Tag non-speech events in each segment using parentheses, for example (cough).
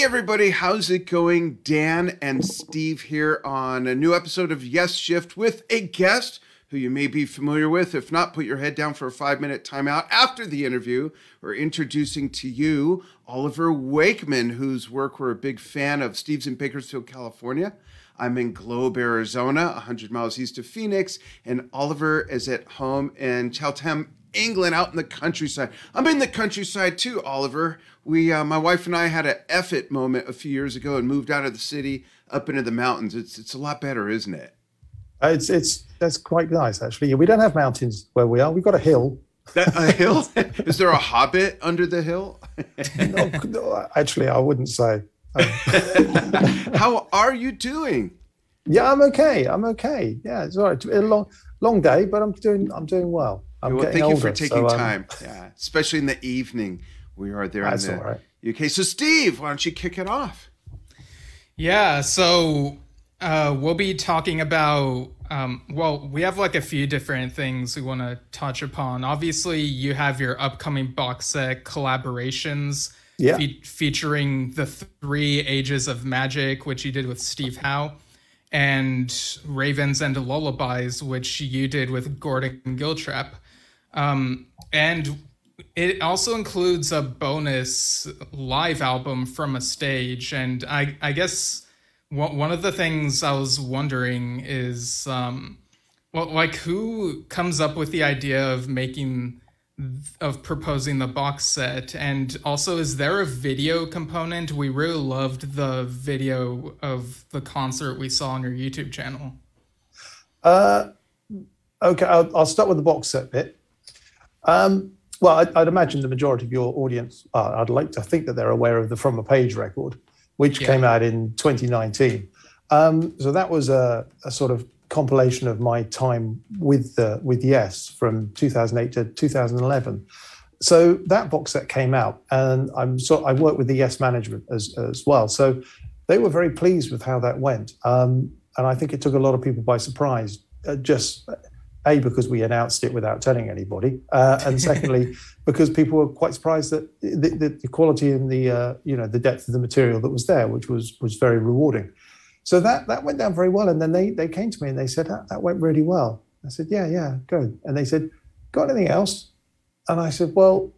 Hey, everybody, how's it going? Dan and Steve here on a new episode of Yes Shift with a guest who you may be familiar with. If not, put your head down for a five minute timeout after the interview. We're introducing to you Oliver Wakeman, whose work we're a big fan of. Steve's in Bakersfield, California. I'm in Globe, Arizona, 100 miles east of Phoenix, and Oliver is at home in Cheltenham, England, out in the countryside. I'm in the countryside too, Oliver. We, uh, my wife and I, had an F it moment a few years ago and moved out of the city up into the mountains. It's it's a lot better, isn't it? Uh, it's it's that's quite nice actually. We don't have mountains where we are. We've got a hill. That, a hill? (laughs) Is there a hobbit under the hill? (laughs) no, no, actually, I wouldn't say. (laughs) How are you doing? Yeah, I'm okay. I'm okay. Yeah, it's all right. A long long day, but I'm doing I'm doing well. I'm well, thank older, you for taking so, um, time. Yeah, especially in the evening. We are there That's in the all right. UK. So, Steve, why don't you kick it off? Yeah, so uh, we'll be talking about. Um, well, we have like a few different things we want to touch upon. Obviously, you have your upcoming box set collaborations Yeah. fe- featuring the three ages of magic, which you did with Steve Howe, and Ravens and Lullabies, which you did with Gordon Giltrap. Um, and it also includes a bonus live album from a stage. And I, I guess one of the things I was wondering is, um, well, like who comes up with the idea of making, of proposing the box set? And also, is there a video component? We really loved the video of the concert we saw on your YouTube channel. Uh, okay, I'll, I'll start with the box set bit. Um, well, I'd, I'd imagine the majority of your audience, uh, I'd like to think that they're aware of the From a Page record, which Yeah. came out in 2019. Um, so that was a, a sort of compilation of my time with the, with Yes from 2008 to 2011. So that box set came out, and I'm so I worked with the Yes management as as well. So they were very pleased with how that went, um, and I think it took a lot of people by surprise. Uh, just a because we announced it without telling anybody, uh, and secondly (laughs) because people were quite surprised that the, the, the quality and the uh, you know the depth of the material that was there, which was was very rewarding. So that that went down very well, and then they they came to me and they said that, that went really well. I said yeah yeah good, and they said got anything else? And I said well.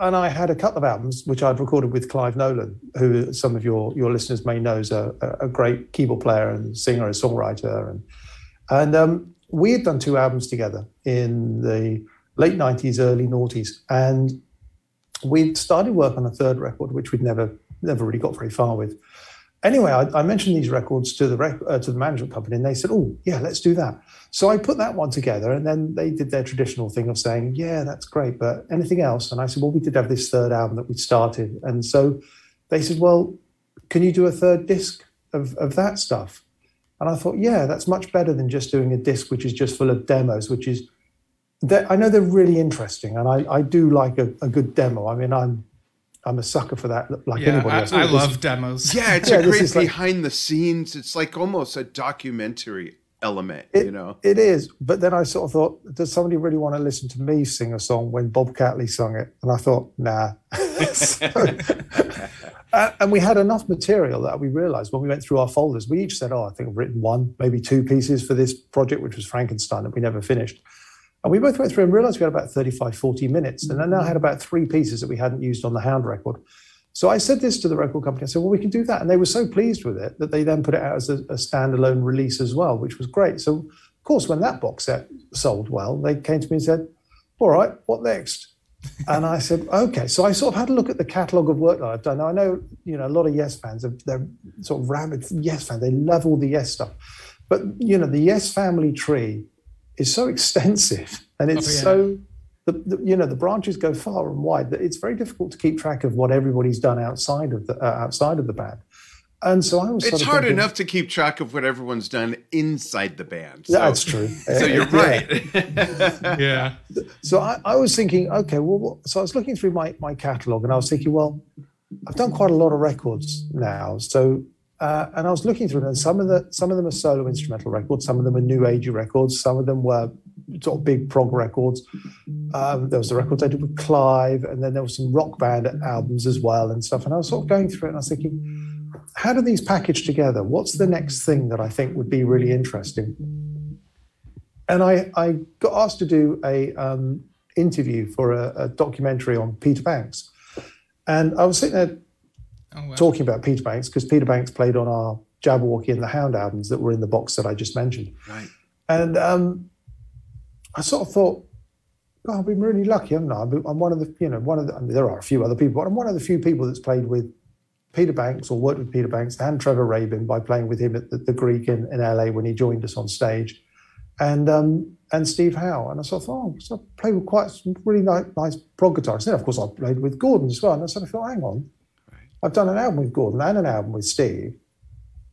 And I had a couple of albums which I'd recorded with Clive Nolan, who some of your your listeners may know is a, a great keyboard player and singer and songwriter, and and um, we had done two albums together in the late 90s, early noughties. And we'd started work on a third record, which we'd never never really got very far with. Anyway, I, I mentioned these records to the rec- uh, to the management company, and they said, "Oh, yeah, let's do that." So I put that one together, and then they did their traditional thing of saying, "Yeah, that's great, but anything else?" And I said, "Well, we did have this third album that we started," and so they said, "Well, can you do a third disc of of that stuff?" And I thought, yeah, that's much better than just doing a disc which is just full of demos, which is, I know they're really interesting, and I, I do like a, a good demo. I mean, I'm I'm a sucker for that, like Yeah, anybody I, else. I This- love demos. Yeah, it's (laughs) Yeah, a great is like- behind the scenes. It's like almost a documentary element, It, you know. it is, but then I sort of thought, does somebody really want to listen to me sing a song when Bob Catley sung it? And I thought, nah. (laughs) So- Uh, and we had enough material that we realized when we went through our folders, we each said, oh, I think I've written one, maybe two pieces for this project, which was Frankenstein, that we never finished. And we both went through and realized we had about 35, 40 minutes. And I now had about three pieces that we hadn't used on the Hound record. So I said this to the record company. I said, well, we can do that. And they were so pleased with it that they then put it out as a, a standalone release as well, which was great. So, of course, when that box set sold well, they came to me and said, all right, what next? And I said, okay. So I sort of had a look at the catalogue of work that I've done. Now, I know, you know, a lot of Yes fans, are, they're sort of rabid Yes fans. They love all the Yes stuff. But, you know, the Yes family tree is so (laughs) extensive and it's Oh, yeah. so, the, the, you know, the branches go far and wide that it's very difficult to keep track of what everybody's done outside of the, uh, outside of the band. And so I was It's hard thinking, enough to keep track of what everyone's done inside the band. So, Yeah, that's true. (laughs) so you're Yeah. right. (laughs) yeah. So I, I was thinking, okay, well, what, so I was looking through my, my catalog and I was thinking, well, I've done quite a lot of records now. So, uh, and I was looking through them and some of the, some of them are solo instrumental records. Some of them are new agey records. Some of them were sort of big prog records. Um, there was the records I did with Clive, and then there was some rock band albums as well and stuff. And I was sort of going through it, and I was thinking, how do these package together? What's the next thing that I think would be really interesting? And I, I got asked to do a um, interview for a, a, documentary on Peter Banks, and I was sitting there oh, wow. talking about Peter Banks because Peter Banks played on our Jabberwocky and the Hound albums that were in the box that I just mentioned. Right. And um, I sort of thought, oh, I've been really lucky, haven't I? I'm one of the, you know, one of the, I mean, there are a few other people, but I'm one of the few people that's played with Peter Banks or worked with Peter Banks and Trevor Rabin by playing with him at the, the Greek in, in LA when he joined us on stage, and um, and Steve Howe. And I sort of thought, oh, so I played with quite some really nice, nice prog guitarists. Then, of course, I played with Gordon as well. And I sort of thought, hang on, I've done an album with Gordon and an album with Steve.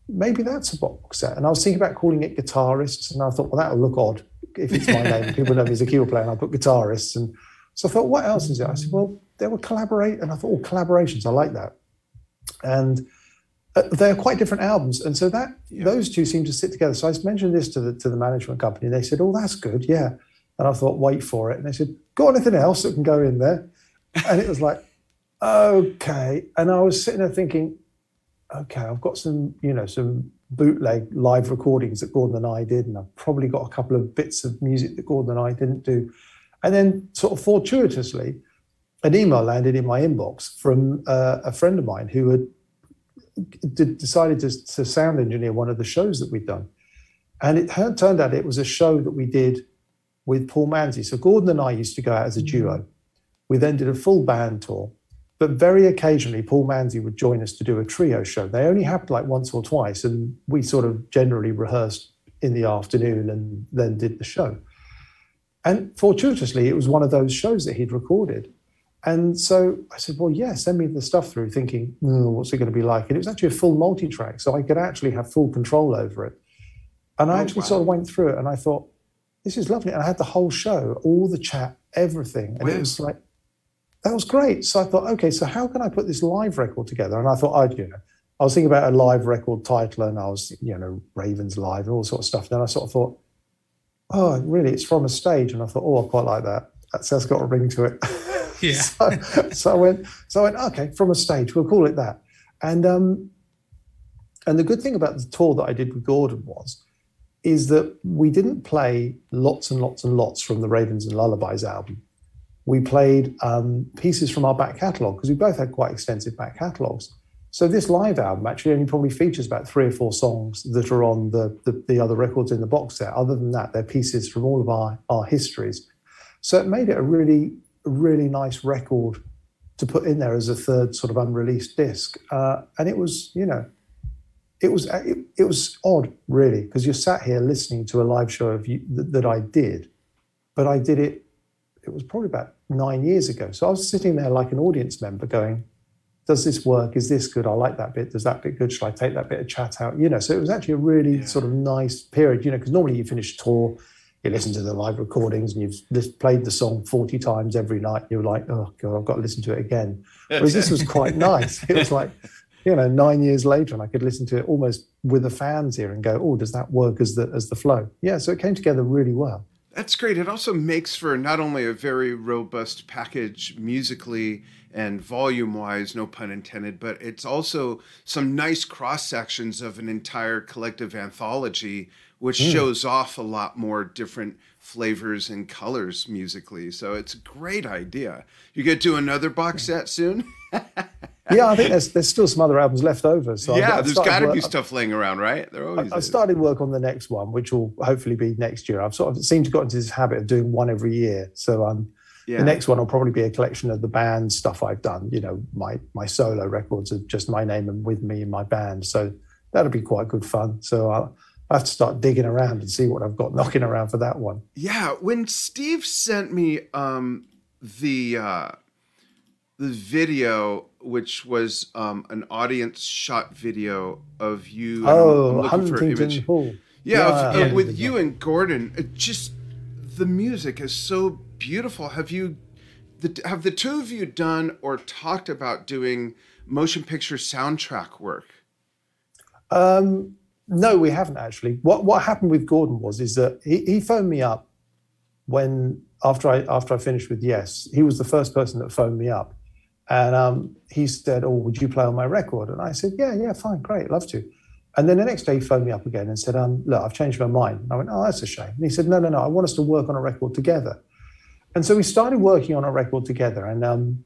Maybe that's a box set. And I was thinking about calling it Guitarists, and I thought, well, that'll look odd if it's my name. (laughs) People know me as a keyboard player, and I put guitarists. And so I thought, what else is it? I said, well, there were collaborate, and I thought, oh, collaborations, I like that. And uh, they're quite different albums, and so that yeah. those two seem to sit together. So I mentioned this to the to the management company, and they said, "Oh, that's good, yeah." And I thought, "Wait for it," and they said, "Got anything else that can go in there?" And it was like, "Okay." And I was sitting there thinking, "Okay, I've got some, you know, some bootleg live recordings that Gordon and I did, and I've probably got a couple of bits of music that Gordon and I didn't do." And then, sort of fortuitously, an email landed in my inbox from uh, a friend of mine who had decided to, to sound engineer one of the shows that we'd done. And it turned out it was a show that we did with Paul Manzi. So Gordon and I used to go out as a duo. We then did a full band tour. But very occasionally, Paul Manzi would join us to do a trio show. They only happened like once or twice, and we sort of generally rehearsed in the afternoon and then did the show. And fortuitously, it was one of those shows that he'd recorded. And so I said, well, yeah, send me the stuff through, thinking, oh, what's it going to be like? And it was actually a full multi track, so I could actually have full control over it. And I oh, actually wow. sort of went through it and I thought, this is lovely. And I had the whole show, all the chat, everything. And wow. it was like, that was great. So I thought, okay, so how can I put this live record together? And I thought, I'd, you know, I was thinking about a live record title and I was, you know, Ravens Live and all sort of stuff. Then I sort of thought, oh, really, it's from a stage. And I thought, oh, I quite like that. That's, that's got a ring to it. (laughs) (laughs) Yeah. so, so, I went, so I went, okay, from a stage, we'll call it that. And um, and the good thing about the tour that I did with Gordon was, is that we didn't play lots and lots and lots from the Ravens and Lullabies album. We played um, pieces from our back catalogue because we both had quite extensive back catalogues. So this live album actually only probably features about three or four songs that are on the, the, the other records in the box set. Other than that, they're pieces from all of our, our histories. So it made it a really really nice record to put in there as a third sort of unreleased disc. Uh, and it was, you know, it was it, it was odd, really, because you're sat here listening to a live show of you that, that I did, but I did it. It was probably about nine years ago. So I was sitting there like an audience member, going, "Does this work? Is this good? I like that bit. Does that bit good? Should I take that bit of chat out?" You know. So it was actually a really yeah. sort of nice period, you know, because normally you finish a tour you listen to the live recordings and you've played the song 40 times every night. You're like, oh, God, I've got to listen to it again. Whereas this was quite (laughs) nice. It was like, you know, nine years later, and I could listen to it almost with the fans here and go, oh, does that work as the, as the flow? Yeah, so it came together really well. That's great. It also makes for not only a very robust package musically and volume wise, no pun intended, but it's also some nice cross sections of an entire collective anthology which mm. shows off a lot more different flavors and colors musically. So it's a great idea. You get to another box set soon? (laughs) yeah, I think there's there's still some other albums left over. So yeah, I've, there's got to be stuff laying around, right? There always. I, have started work on the next one, which will hopefully be next year. I've sort of seemed to got into this habit of doing one every year. So um, yeah. the next one will probably be a collection of the band stuff I've done. You know, my my solo records of just my name and with me and my band. So that'll be quite good fun. So I'll I have to start digging around and see what I've got (laughs) knocking around for that one. Yeah, when Steve sent me um, the uh, the video, which was um, an audience shot video of you. Oh, Huntingdon Hall. Yeah, yeah, of, yeah, with you and Gordon. It just the music is so beautiful. Have you, the, have the two of you done or talked about doing motion picture soundtrack work? Um, no, we haven't actually. What what happened with Gordon was is that he, he phoned me up when after I after I finished with Yes, he was the first person that phoned me up, and um, he said, "Oh, would you play on my record?" And I said, "Yeah, yeah, fine, great, love to." And then the next day, he phoned me up again and said, um, "Look, I've changed my mind." And I went, "Oh, that's a shame." And he said, "No, no, no, I want us to work on a record together." And so we started working on a record together, and um,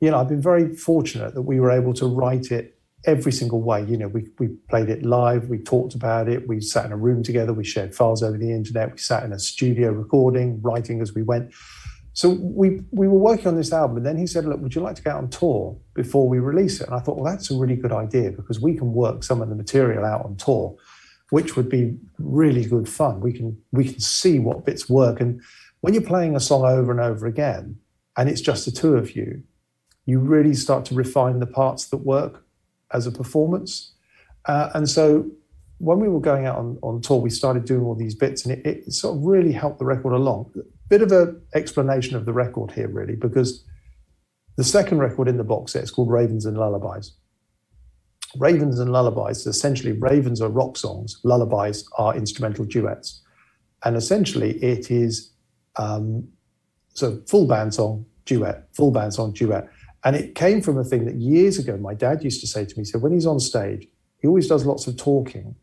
you know, I've been very fortunate that we were able to write it every single way. You know, we, we played it live, we talked about it, we sat in a room together, we shared files over the internet, we sat in a studio recording, writing as we went. So we we were working on this album, and then he said, "Look, would you like to out on tour before we release it?" And I thought, well, that's a really good idea because we can work some of the material out on tour, which would be really good fun. We can we can see what bits work, and when you're playing a song over and over again, and it's just the two of you, you really start to refine the parts that work as a performance. Uh, and so when we were going out on, on tour, we started doing all these bits, and it, it sort of really helped the record along. Bit of an explanation of the record here, really, because the second record in the box set is called Ravens and Lullabies. Ravens and Lullabies, essentially, Ravens are rock songs, lullabies are instrumental duets. And essentially, it is um, so full band song, duet, full band song, duet. And it came from a thing that years ago my dad used to say to me. He said, when he's on stage, he always does lots of talking.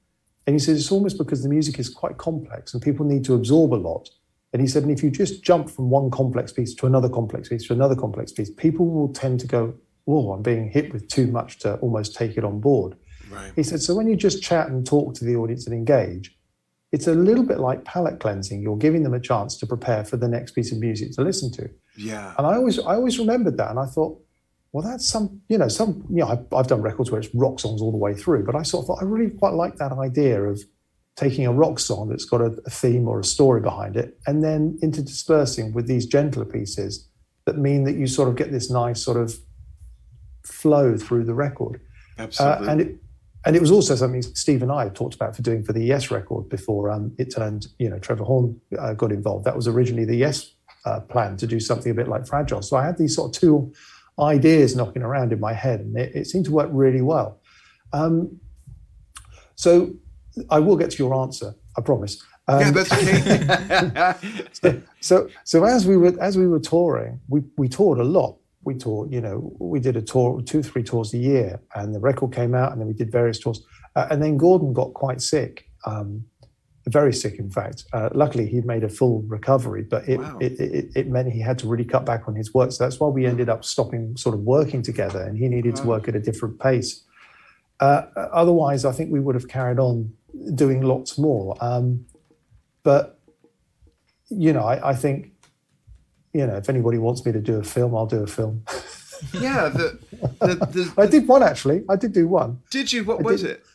And he says, it's almost because the music is quite complex and people need to absorb a lot. And he said, and if you just jump from one complex piece to another complex piece to another complex piece, people will tend to go, oh, I'm being hit with too much to almost take it on board. Right. He said, so when you just chat and talk to the audience and engage, it's a little bit like palate cleansing. You're giving them a chance to prepare for the next piece of music to listen to. Yeah. And I always, I always remembered that, and I thought, well, that's some, you know, some, you know, I've, I've, done records where it's rock songs all the way through, but I sort of thought I really quite like that idea of taking a rock song that's got a, a theme or a story behind it, and then interdispersing with these gentler pieces that mean that you sort of get this nice sort of flow through the record. Absolutely. Uh, and it, and it was also something Steve and I talked about for doing for the Yes record before um, it turned, you know, Trevor Horn uh, got involved. That was originally the Yes uh, plan to do something a bit like Fragile. So I had these sort of two ideas knocking around in my head, and it, it seemed to work really well. Um, so I will get to your answer, I promise. Um, yeah, that's okay. (laughs) so, so, so as we were as we were touring, we we toured a lot. We toured, you know, we did a tour, two, three tours a year, and the record came out, and then we did various tours, uh, and then Gordon got quite sick. Um, very sick, in fact. Uh, luckily, he made a full recovery, but it, wow. it, it, it, meant he had to really cut back on his work. So that's why we ended up stopping sort of working together, and he needed wow. to work at a different pace. Uh, otherwise, I think we would have carried on doing lots more. Um, but, you know, I, I, think, you know, if anybody wants me to do a film, I'll do a film. yeah. The, the, the, (laughs) I did one, actually. I did do one. Did you? What I was did, it?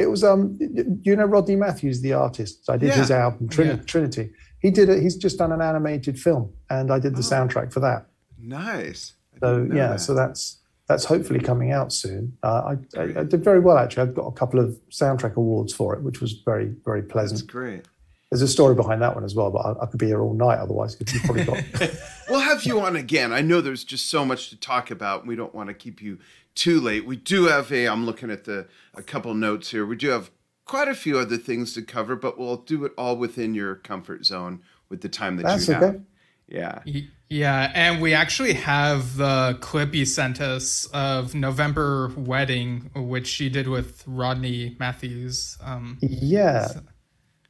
It was um, you know Rodney Matthews, the artist. I did yeah. his album Trin- yeah. Trinity. He did it. He's just done an animated film, and I did the oh. soundtrack for that. Nice. So yeah, that. so that's that's hopefully coming out soon. Uh, I, I, I, did very well actually. I've got a couple of soundtrack awards for it, which was very very pleasant. That's great. There's a story behind that one as well, but I, I could be here all night otherwise. Because you probably got. (laughs) we'll have you on again. I know there's just so much to talk about. We don't want to keep you too late. We do have a. I'm looking at the a couple notes here. We do have quite a few other things to cover, but we'll do it all within your comfort zone with the time that That's you okay. have. Yeah. Yeah, and we actually have the clip you sent us of November Wedding, which she did with Rodney Matthews. Um, yeah, so.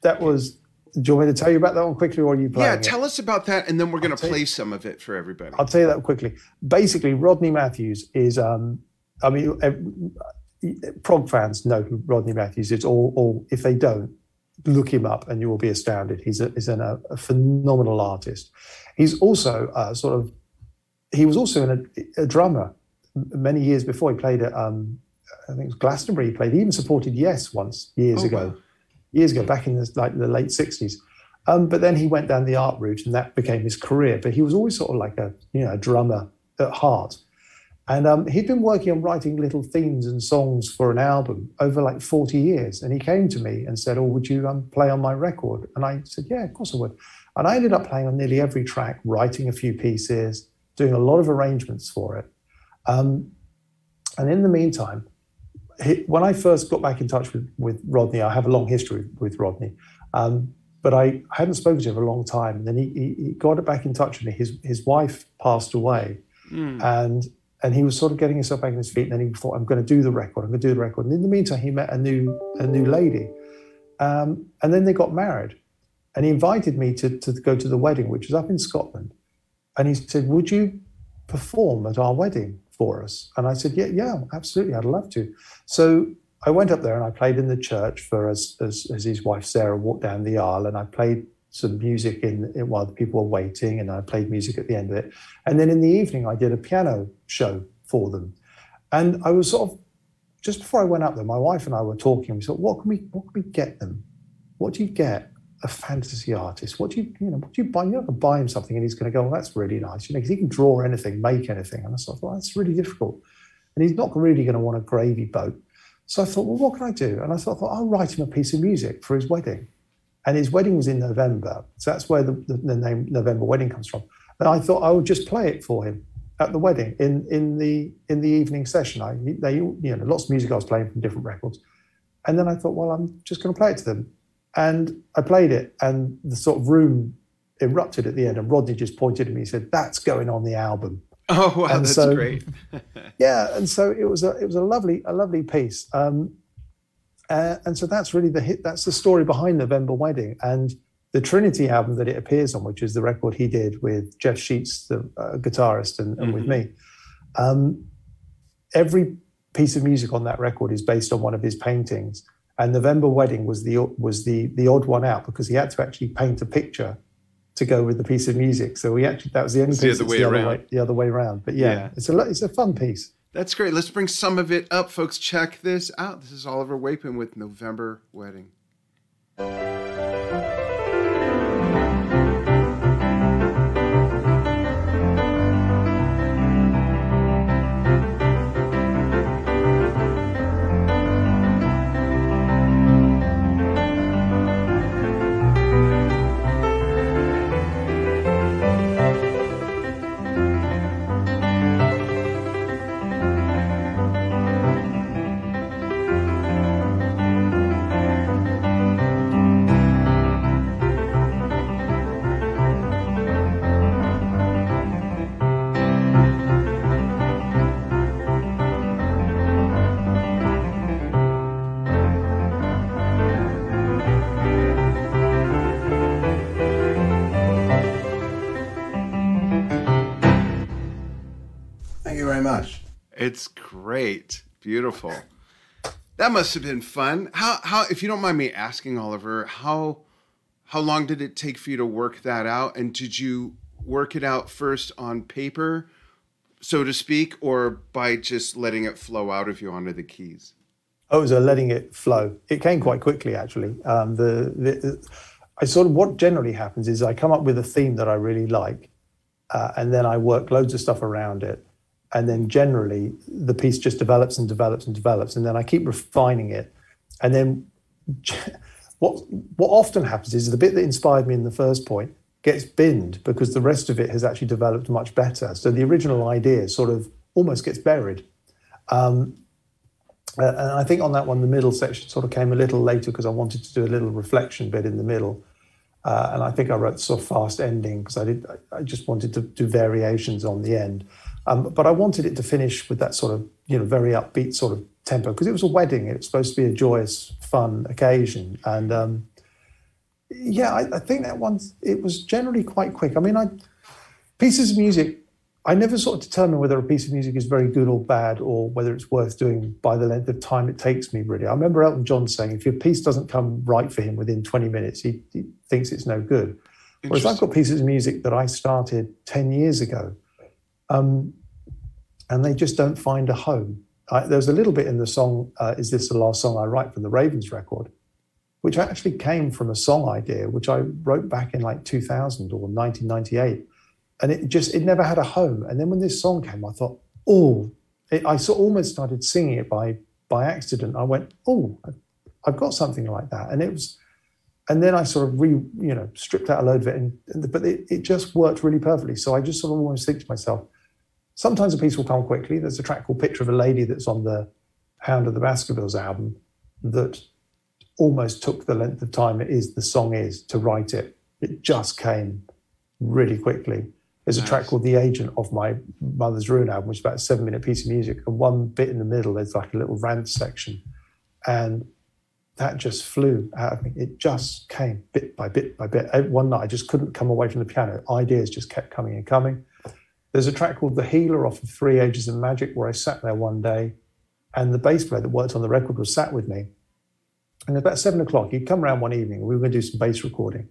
that was. Do you want me to tell you about that one quickly, or are you play? Yeah, tell it? us about that, and then we're going to play some of it for everybody. I'll tell you that quickly. Basically, Rodney Matthews is. Um, I mean, prog fans know who Rodney Matthews is, or, or if they don't, look him up and you will be astounded. He's a, he's an, a, a phenomenal artist. He's also uh, sort of, he was also a, a, drummer many years before. He played at, um, I think it was Glastonbury. He played. He even supported Yes once years oh, ago, wow. years ago, back in the, like the late sixties. Um, but then he went down the art route, and that became his career. But he was always sort of like a you know a drummer at heart. And um, he'd been working on writing little themes and songs for an album over like 40 years. And he came to me and said, Oh, would you um, play on my record? And I said, Yeah, of course I would. And I ended up playing on nearly every track, writing a few pieces, doing a lot of arrangements for it. Um, and in the meantime, he, when I first got back in touch with, with Rodney, I have a long history with Rodney. Um, but I hadn't spoken to him for a long time. And then he, he, he got back in touch with me. His his wife passed away, mm. and and he was sort of getting himself back on his feet. And then he thought, I'm going to do the record. I'm going to do the record. And in the meantime, he met a new a new lady, um, and then they got married. And he invited me to to go to the wedding, which was up in Scotland. And he said, "Would you perform at our wedding for us?" And I said, "Yeah, yeah, absolutely. I'd love to." So I went up there and I played in the church for as, as, as his wife Sarah walked down the aisle, and I played some music in, in, while the people were waiting, and I played music at the end of it. And then in the evening, I did a piano show for them, and I was sort of just before I went up there, my wife and I were talking. We thought, what can we what can we get them? What do you get a fantasy artist? What do you you know what do you buy? You're not going to buy him something, and he's going to go, well, that's really nice, you know, because he can draw anything, make anything. And I thought, well, that's really difficult, and he's not really going to want a gravy boat. So I thought, well, what can I do? And I thought, I'll write him a piece of music for his wedding. And his wedding was in November. So that's where the, the, the name November Wedding comes from. And I thought I would just play it for him at the wedding in, in the in the evening session. I they you know lots of music I was playing from different records, and then I thought, well, I'm just going to play it to them, and I played it, and the sort of room erupted at the end, and Rodney just pointed at me, and said, "That's going on the album." Oh wow, and that's so, great. (laughs) yeah, and so it was a it was a lovely a lovely piece. Um, uh, and so that's really the hit. That's the story behind November Wedding and the Trinity album that it appears on, which is the record he did with Jeff Sheets, the uh, guitarist, and, and mm-hmm. with me. Um, every piece of music on that record is based on one of his paintings, and November Wedding was the was the the odd one out because he had to actually paint a picture to go with the piece of music. So we actually that was the only it's piece the other way the around. Other way, the other way around. But yeah, yeah, it's a it's a fun piece. That's great. Let's bring some of it up, folks. Check this out. This is Oliver Wakeman with November Wedding. It's great. Beautiful. That must have been fun. How how if you don't mind me asking, Oliver, how how long did it take for you to work that out? And did you work it out first on paper, so to speak, or by just letting it flow out of you onto the keys? Oh, so letting it flow. It came quite quickly, actually. Um, the, the, I sort of what generally happens is I come up with a theme that I really like, uh, and then I work loads of stuff around it, and then generally the piece just develops and develops and develops and then i keep refining it. And then (laughs) what what often happens is the bit that inspired me in the first point gets binned because the rest of it has actually developed much better. So the original idea sort of almost gets buried. Um, and i think on that one the middle section sort of came a little later because i wanted to do a little reflection bit in the middle. Uh, and i think i wrote sort of fast ending because i did i just wanted to do variations on the end um, but I wanted it to finish with that sort of, you know, very upbeat sort of tempo because it was a wedding. It was supposed to be a joyous, fun occasion. And um, yeah, I, I, think that one, it was generally quite quick. I mean, I pieces of music, I never sort of determine whether a piece of music is very good or bad or whether it's worth doing by the length of time it takes me, really. I remember Elton John saying if your piece doesn't come right for him within 20 minutes, he, he thinks it's no good. Whereas I've got pieces of music that I started 10 years ago um, and they just don't find a home. I, there's a little bit in the song, uh, Is This the Last Song I Write from the Ravens record, which actually came from a song idea, which I wrote back in like 2000 or 1998. And it just, it never had a home. And then when this song came, I thought, oh, it, I sort almost started singing it by, by accident. I went, oh, I've got something like that. And it was, and then I sort of re, you know, stripped out a load of it, and, but it, it just worked really perfectly. So I just sort of almost think to myself, Sometimes a piece will come quickly. There's a track called Picture of a Lady that's on the Hound of the Baskervilles album that almost took the length of time it is the song is to write it. It just came really quickly. There's a track called The Agent of my Mother's Ruin album, which is about a seven minute piece of music. And one bit in the middle, there's like a little rant section. And that just flew out of me. It just came bit by bit by bit. One night, I just couldn't come away from the piano. Ideas just kept coming and coming. There's a track called The Healer off of Three Ages of Magic where I sat there one day and the bass player that worked on the record was sat with me. And about seven o'clock, he'd come around one evening. We were going to do some bass recording.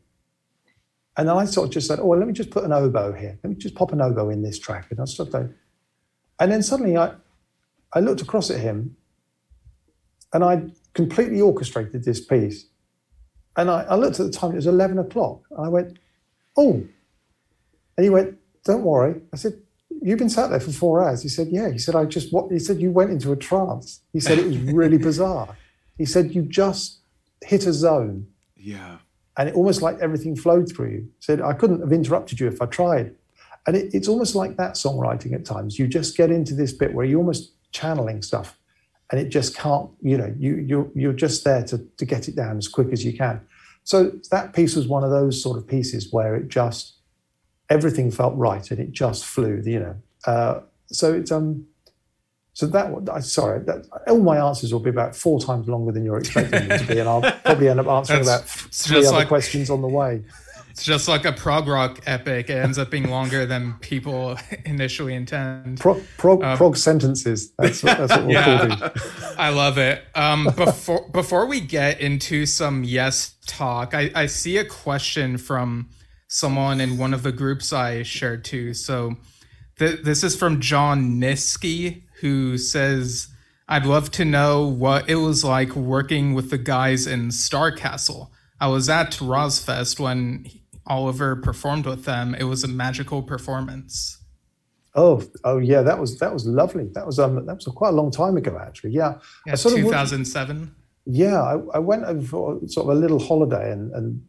And then I sort of just said, oh, well, let me just put an oboe here. Let me just pop an oboe in this track. And I started, and then suddenly I, I looked across at him and I completely orchestrated this piece. And I, I looked at the time, it was 11 o'clock. And I went, oh. And he went, don't worry. I said, you've been sat there for four hours. He said, yeah. He said, I just, what? He said, you went into a trance. He said, it was really (laughs) bizarre. He said, you just hit a zone. Yeah. And it almost like everything flowed through you. He said, I couldn't have interrupted you if I tried. And it, it's almost like that songwriting at times. You just get into this bit where you're almost channeling stuff and it just can't, you know, you, you're, you're just there to, to get it down as quick as you can. So that piece was one of those sort of pieces where it just, everything felt right and it just flew, you know. Uh, so it's, um, so that, I sorry, that, all my answers will be about four times longer than you're expecting them to be, and I'll (laughs) probably end up answering about three other like, questions on the way. It's just like a prog rock epic. It ends up being longer than people initially intend. Prog, prog, um, prog sentences. That's, that's what we'll yeah, I love it. Um, before before we get into some yes talk, I, I see a question from someone in one of the groups I shared too. So th- this is from John Niski, who says. I'd love to know what it was like working with the guys in Starcastle. I was at RoSfest when Oliver performed with them. It was a magical performance. Oh, oh yeah, that was that was lovely. That was um that was quite a long time ago actually. Yeah, yeah, two thousand seven. Yeah, I, I, went over for sort of a little holiday, and and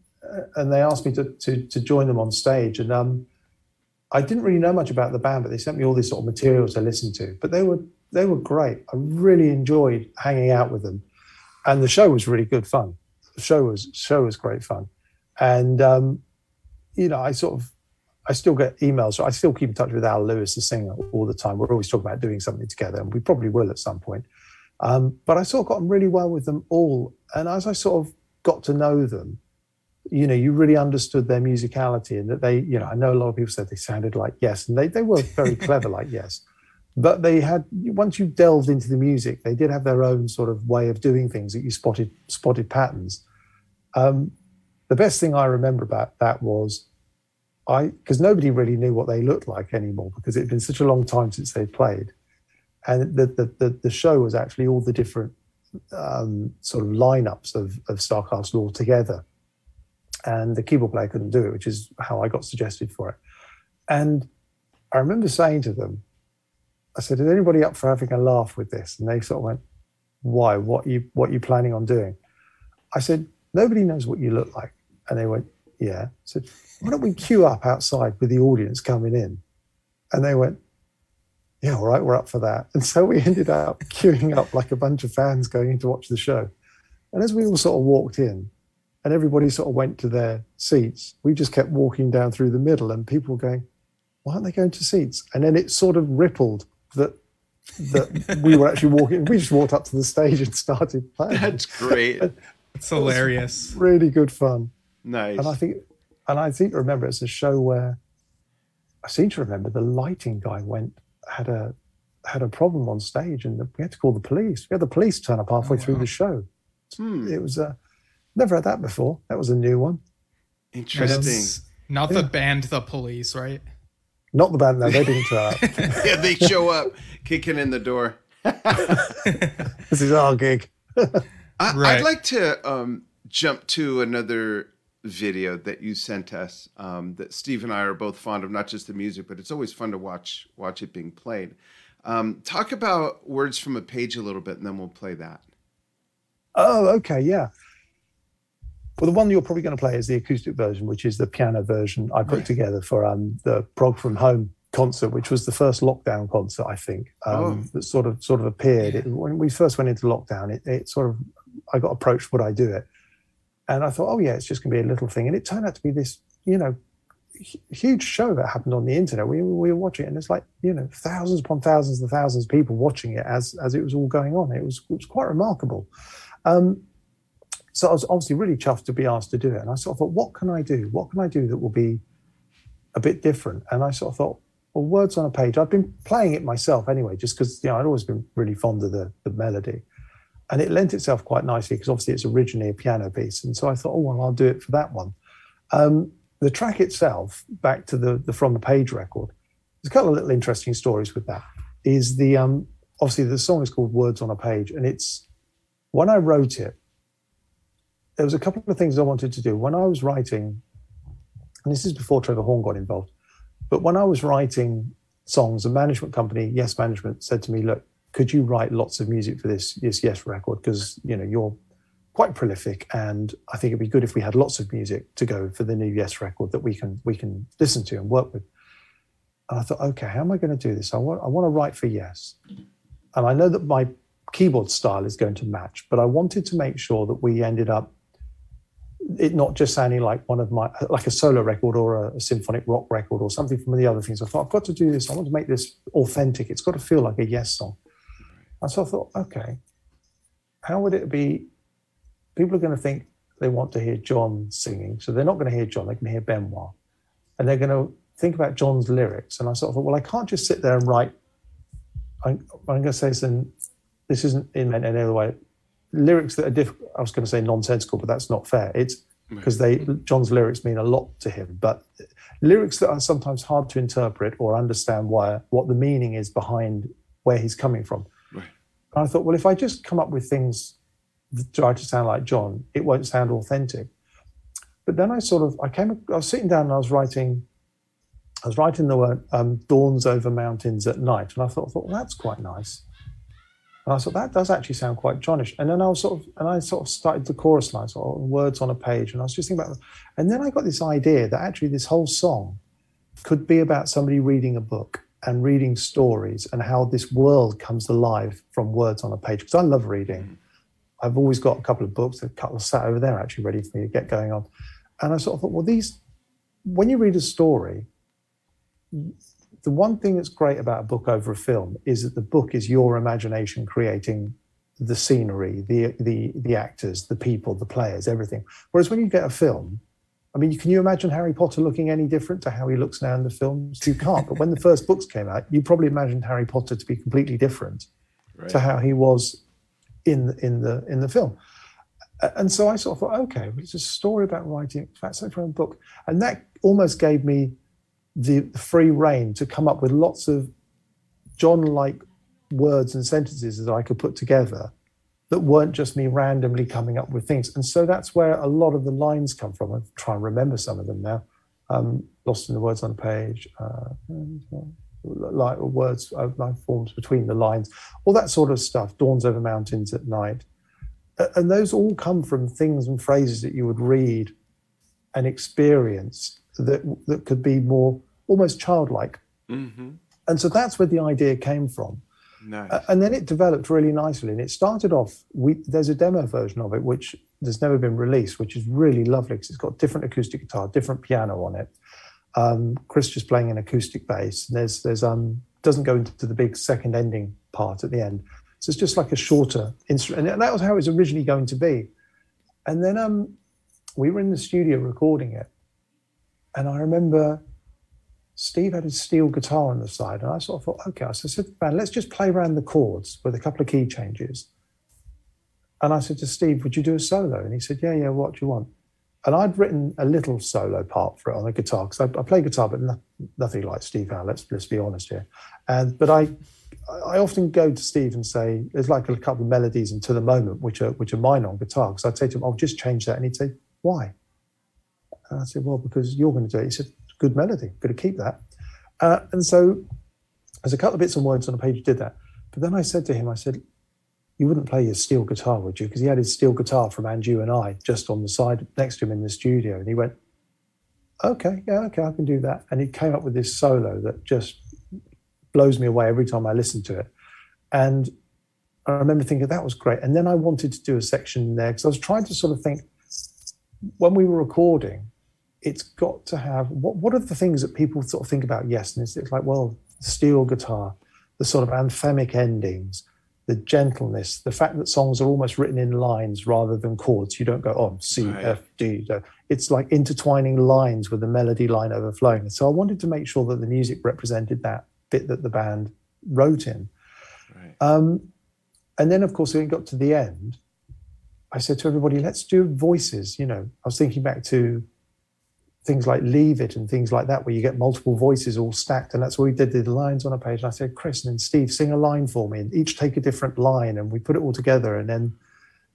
and they asked me to to, to join them on stage, and um, I didn't really know much about the band, but they sent me all these sort of materials to listen to. But they were they were great. I really enjoyed hanging out with them, and the show was really good fun. The show was show was great fun, and um, you know, I sort of, I still get emails. So I still keep in touch with Al Lewis, the singer, all the time. We're always talking about doing something together, and we probably will at some point. Um, but I sort of got on really well with them all. And as I sort of got to know them, you know, you really understood their musicality and that they, you know, I know a lot of people said they sounded like Yes, and they, they were very (laughs) clever like Yes. But they had, once you delved into the music, they did have their own sort of way of doing things that you spotted, spotted patterns. Um, the best thing I remember about that was I because nobody really knew what they looked like anymore because it had been such a long time since they played, and the the the, the show was actually all the different um, sort of lineups of of Starcastle all together, and the keyboard player couldn't do it, which is how I got suggested for it, and I remember saying to them, I said, "Is anybody up for having a laugh with this?" And they sort of went, "Why? What you what you planning on doing?" I said, "Nobody knows what you look like." And they went, Yeah. I said, Why don't we queue up outside with the audience coming in? And they went, Yeah, all right, we're up for that. And so we (laughs) ended up queuing up like a bunch of fans going in to watch the show. And as we all sort of walked in, and everybody sort of went to their seats, we just kept walking down through the middle, and people were going, Why aren't they going to seats? And then it sort of rippled that that (laughs) we were actually walking. We just walked up to the stage and started playing. That's great. (laughs) It's hilarious. Really good fun. Nice. And I think, and I think remember it's a show where I seem to remember the lighting guy went had a had a problem on stage, and we had to call the police. We had the police turn up halfway oh, through the show. Hmm. It was uh, never had that before. That was a new one. Interesting. Not yeah. the band, the police, right? Not the band. No, they didn't turn up. (laughs) yeah, they show up kicking in the door. (laughs) this is our gig. I, would like to um, jump to another video that you sent us um, that Steve and I are both fond of, not just the music, but it's always fun to watch watch it being played. Um, talk about words from a page a little bit, and then we'll play that. Oh, okay, yeah. Well, the one you're probably going to play is the acoustic version, which is the piano version I put together for um, the Prog from Home concert, which was the first lockdown concert, I think, um, oh. that sort of sort of appeared. It, when we first went into lockdown, it, it sort of I got approached, would I do it? And I thought, oh yeah, it's just going to be a little thing. And it turned out to be this, you know, huge show that happened on the internet. We, we were watching it, and it's like you know thousands upon thousands and thousands of people watching it as as it was all going on. It was it was quite remarkable. Um, so I was obviously really chuffed to be asked to do it, and I sort of thought, what can I do? What can I do that will be a bit different? And I sort of thought, well, words on a page. I've been playing it myself anyway, just because you know I'd always been really fond of the the melody. And it lent itself quite nicely because obviously it's originally a piano piece. And so I thought, oh, well, I'll do it for that one. Um, the track itself, back to the, the From the Page record, there's a couple of little interesting stories with that. Is the um, obviously the song is called Words on a Page, and it's when I wrote it, there was a couple of things I wanted to do. When I was writing, and this is before Trevor Horn got involved, but when I was writing songs, a management company, Yes Management, said to me, "Look, could you write lots of music for this, this Yes record? Because you know you're quite prolific, and I think it'd be good if we had lots of music to go for the new Yes record that we can we can listen to and work with. And I thought, okay, how am I going to do this? I want I want to write for Yes, and I know that my keyboard style is going to match, but I wanted to make sure that we ended up it not just sounding like one of my like a solo record or a, a, symphonic rock record or something from the other things. I thought I've got to do this. I want to make this authentic. It's got to feel like a Yes song. And so I thought, okay, how would it be people are going to think they want to hear John singing. So they're not going to hear John, they can hear Benoit. And they're going to think about John's lyrics. And I sort of thought, well, I can't just sit there and write. I'm, I'm going to say some, this isn't in any other way. Lyrics that are difficult, I was going to say nonsensical, but that's not fair. It's because they John's lyrics mean a lot to him. But lyrics that are sometimes hard to interpret or understand why what the meaning is behind where he's coming from. Right. And I thought, well, if I just come up with things try to sound like John, it won't sound authentic. But then I sort of I came I was sitting down and I was writing I was writing the word um, dawns over mountains at night, and I thought, I thought well, that's quite nice. And I thought that does actually sound quite Johnish. And then I was sort of, and I sort of started the chorus lines of words on a page, and I was just thinking about, and then I got this idea that actually this whole song could be about somebody reading a book and reading stories and how this world comes alive from words on a page. Because I love reading, mm-hmm. I've always got a couple of books, a couple of sat over there actually ready for me to get going on. And I sort of thought, well, these, when you read a story, the one thing that's great about a book over a film is that the book is your imagination creating the scenery, the the the actors, the people, the players, everything. Whereas when you get a film, I mean, can you imagine Harry Potter looking any different to how he looks now in the films? You can't. but when the first books came out, you probably imagined Harry Potter to be completely different right. to how he was in in the in the film. And so I sort of thought, okay, it's a story about writing. That's for a book, and that almost gave me the free reign to come up with lots of John-like words and sentences that I could put together that weren't just me randomly coming up with things. And so that's where a lot of the lines come from. I'm trying to remember some of them now. Um, lost in the words on the page. Uh, like words, uh, life forms between the lines, all that sort of stuff. Dawns over mountains at night, and those all come from things and phrases that you would read and experience that that could be more almost childlike. Mm-hmm. And so that's where the idea came from. Nice. Uh, and then it developed really nicely. And it started off. We, there's a demo version of it which there's never been released, which is really lovely because it's got different acoustic guitar, different piano on it um, Chris just playing an acoustic bass. And there's there's um doesn't go into the big second ending part at the end. So it's just like a shorter instrument, and that was how it was originally going to be. And then um, we were in the studio recording it, and I remember Steve had his steel guitar on the side, and I sort of thought, okay, I said, man, let's just play around the chords with a couple of key changes. And I said to Steve, would you do a solo? And he said, yeah, yeah, what do you want? and I'd written a little solo part for it on the guitar because I, I, play guitar, but no, nothing like Steve Howe. Let's let's be honest here. And but I I often go to Steve and say there's like a couple of melodies into the moment which are which are mine on guitar because I'd say to him I'll just change that and he'd say why? And I said well because you're going to do it. He said good melody, got to keep that. Uh, and so there's a couple of bits and words on the page did that. But then I said to him, I said, you wouldn't play your steel guitar, would you? Because he had his steel guitar from Andrew and I just on the side next to him in the studio. And he went, okay, yeah, okay, I can do that. And he came up with this solo that just blows me away every time I listen to it. And I remember thinking that was great. And then I wanted to do a section there because I was trying to sort of think when we were recording, it's got to have what what are the things that people sort of think about? Yes and it's, it's like well steel guitar the sort of anthemic endings the gentleness the fact that songs are almost written in lines rather than chords. You don't go on oh, c right. f d it's like intertwining lines with the melody line overflowing. So i wanted to make sure that the music represented that bit that the band wrote in. Right. um, and then of course when it got to the end i said to everybody let's do voices you know. I was thinking back to things like Leave It and things like that, where you get multiple voices all stacked. And that's what we did, the lines on a page. And I said, Chris and then Steve, sing a line for me. And each take a different line. And we put it all together. And then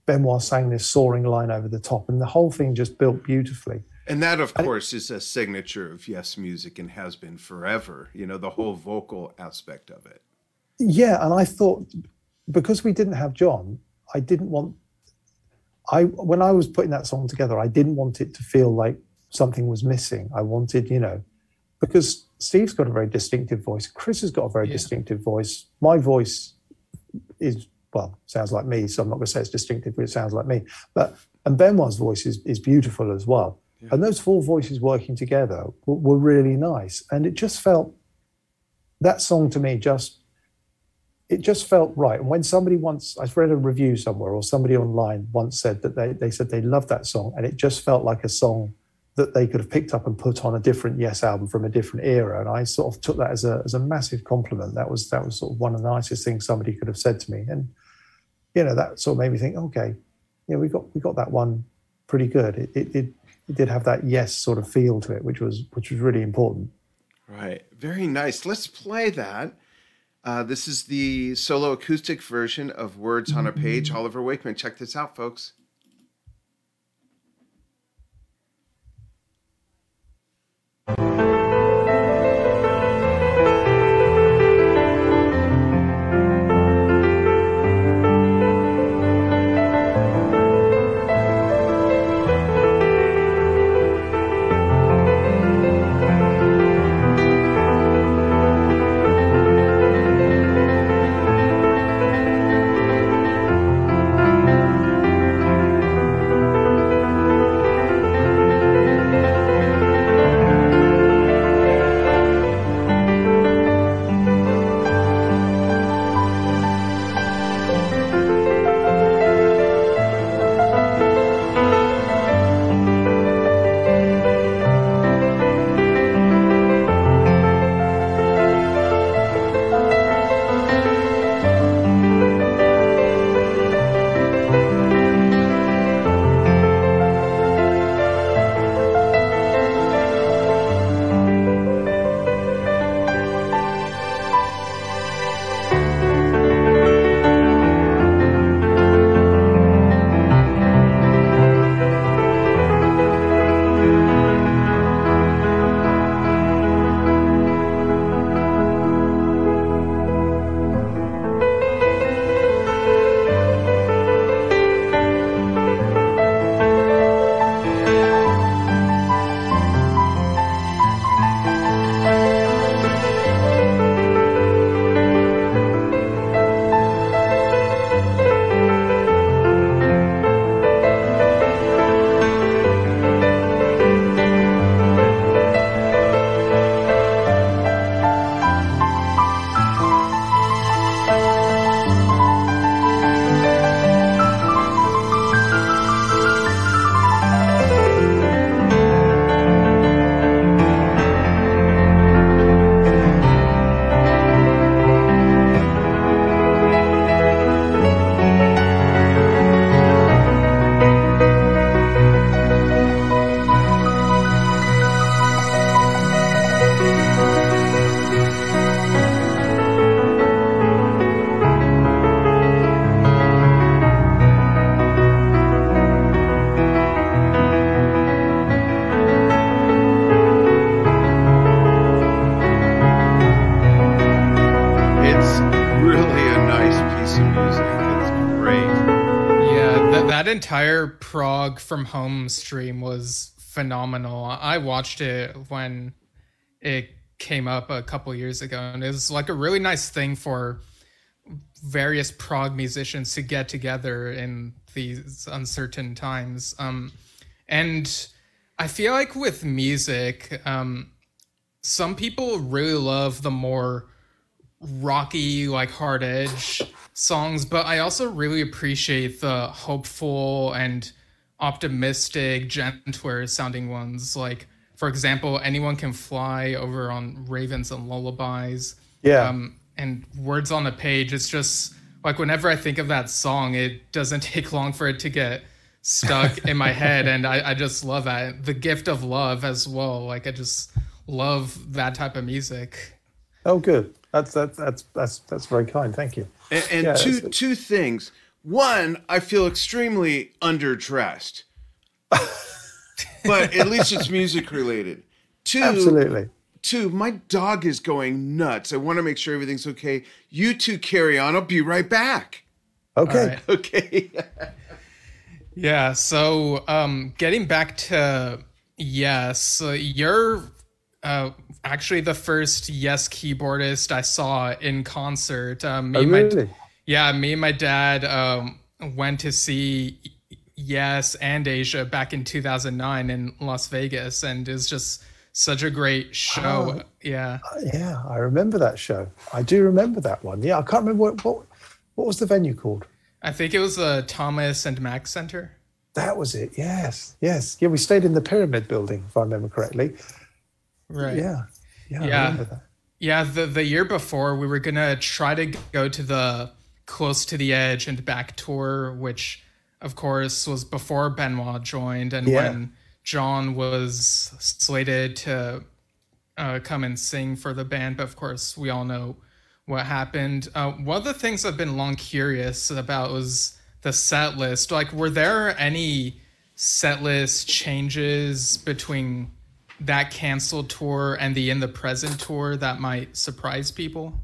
Benoit sang this soaring line over the top. And the whole thing just built beautifully. And that, of and course, it, is a signature of Yes Music and has been forever, you know, the whole vocal aspect of it. Yeah. And I thought, because we didn't have John, I didn't want I when I was putting that song together, I didn't want it to feel like something was missing. I wanted, you know, because Steve's got a very distinctive voice. Chris has got a very yeah. distinctive voice. My voice is well, sounds like me, so I'm not going to say it's distinctive, but it sounds like me. But and Benoit's voice is, is beautiful as well. Yeah. And those four voices working together were, were really nice. And it just felt that song to me just it just felt right. And when somebody once, I've read a review somewhere, or somebody online once said that they, they said they loved that song, and it just felt like a song that they could have picked up and put on a different Yes album from a different era. And I sort of took that as a as a massive compliment. That was that was sort of one of the nicest things somebody could have said to me. And you know, that sort of made me think, okay, yeah, we got we got that one pretty good. It it, it, it did have that yes sort of feel to it, which was which was really important. Right. Very nice. Let's play that. Uh, this is the solo acoustic version of Words on a Page. Mm-hmm. Oliver Wakeman. Check this out, folks. Entire Prog from Home stream was phenomenal. I watched it when it came up a couple years ago, and it was like a really nice thing for various prog musicians to get together in these uncertain times. Um, and I feel like with music, um, some people really love the more rocky, like hard edge songs, but I also really appreciate the hopeful and optimistic, gentler sounding ones. Like, for example, Anyone Can Fly over on Ravens and Lullabies. Yeah. Um, and Words on a Page, it's just like whenever I think of that song, it doesn't (laughs) take long for it to get stuck in my head. And I, I just love that. The gift of love as well. Like, I just love that type of music. Oh, good. That's that's that's that's that's very kind. Thank you. And, and Yeah, two that's- two things. One, I feel extremely underdressed, (laughs) but at least it's music related. Two, Absolutely. two, my dog is going nuts. I want to make sure everything's okay. You two carry on. I'll be right back. Okay. All right. (laughs) Okay. Yeah. So, um, getting back to Yes, uh, you're uh, actually the first Yes keyboardist I saw in concert. Um, me Oh, and my, yeah, me and my dad um, went to see Yes and Asia back in 2009 in Las Vegas, and it's just such a great show. Oh. Yeah. Yeah, I remember that show. I do remember that one. Yeah, I can't remember what what, what was the venue called. I think it was the Thomas and Mack Center. That was it. Yes, yes. Yeah, we stayed in the Pyramid Building, if I remember correctly. Right. Yeah, yeah, Yeah. Yeah, the the year before we were gonna try to go to the Close to the Edge and Back tour, which of course was before Benoit joined and Yeah. when John was slated to uh, come and sing for the band. But of course, we all know what happened. Uh, one of the things I've been long curious about was the set list. Like, were there any set list changes between that canceled tour and the in the present tour that might surprise people?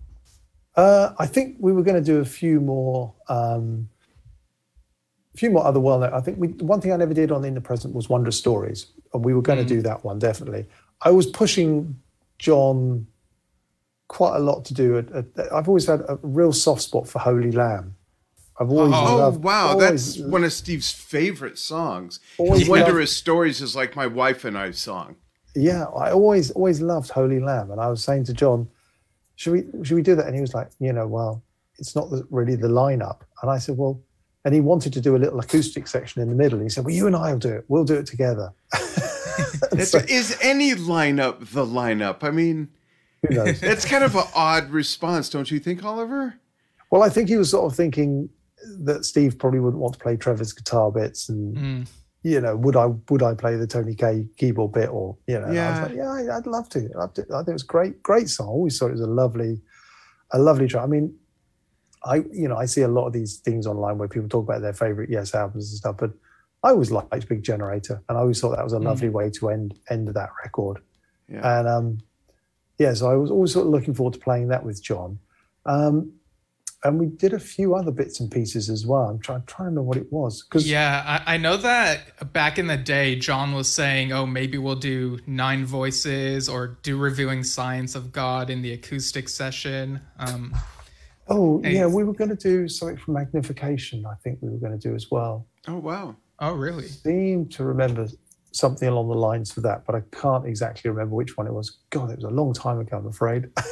Uh, I think we were going to do a few more, um, a few more other well-known. I think we, one thing I never did on In the Present was Wondrous Stories, and we were going to do that one definitely. I was pushing John quite a lot to do. A, a, I've always had a real soft spot for Holy Lamb. I've always Oh loved, wow, always- that's one of Steve's favorite songs. Always Wondrous Stories is like my wife and I's song. Yeah. I always always loved Holy Lamb, and I was saying to John, should we should we do that? And he was like, you know, well, it's not the, really the lineup. And I said, well, and he wanted to do a little acoustic section in the middle. And he said, well, you and I will do it. We'll do it together. (laughs) It's, is any lineup the lineup? I mean, Who knows? (laughs) it's kind of an odd response, don't you think, Oliver? well, I think he was sort of thinking that Steve probably wouldn't want to play Trevor's guitar bits, and Mm. You know, would I would I play the Tony Kaye keyboard bit, or you know? and I was Yeah. like, yeah, I'd love to. I'd to. I think it was great, great song. I always thought it was a lovely, a lovely track. I mean, I you know I see a lot of these things online where people talk about their favorite Yes albums and stuff, but I always liked Big Generator, and I always thought that was a Mm. lovely way to end end that record. Yeah. And um, yeah, so I was always sort of looking forward to playing that with John. Um, and we did a few other bits and pieces as well. I'm trying, trying to remember what it was because Yeah, I, I know that back in the day, John was saying, "Oh, maybe we'll do nine voices or do Revealing Science of God in the acoustic session." Um, oh yeah, we were going to do something from Magnification. I think we were going to do as well. Oh wow. oh, really? Seem to remember something along the lines for that, but I can't exactly remember which one it was. God, it was a long time ago. I'm afraid. (laughs)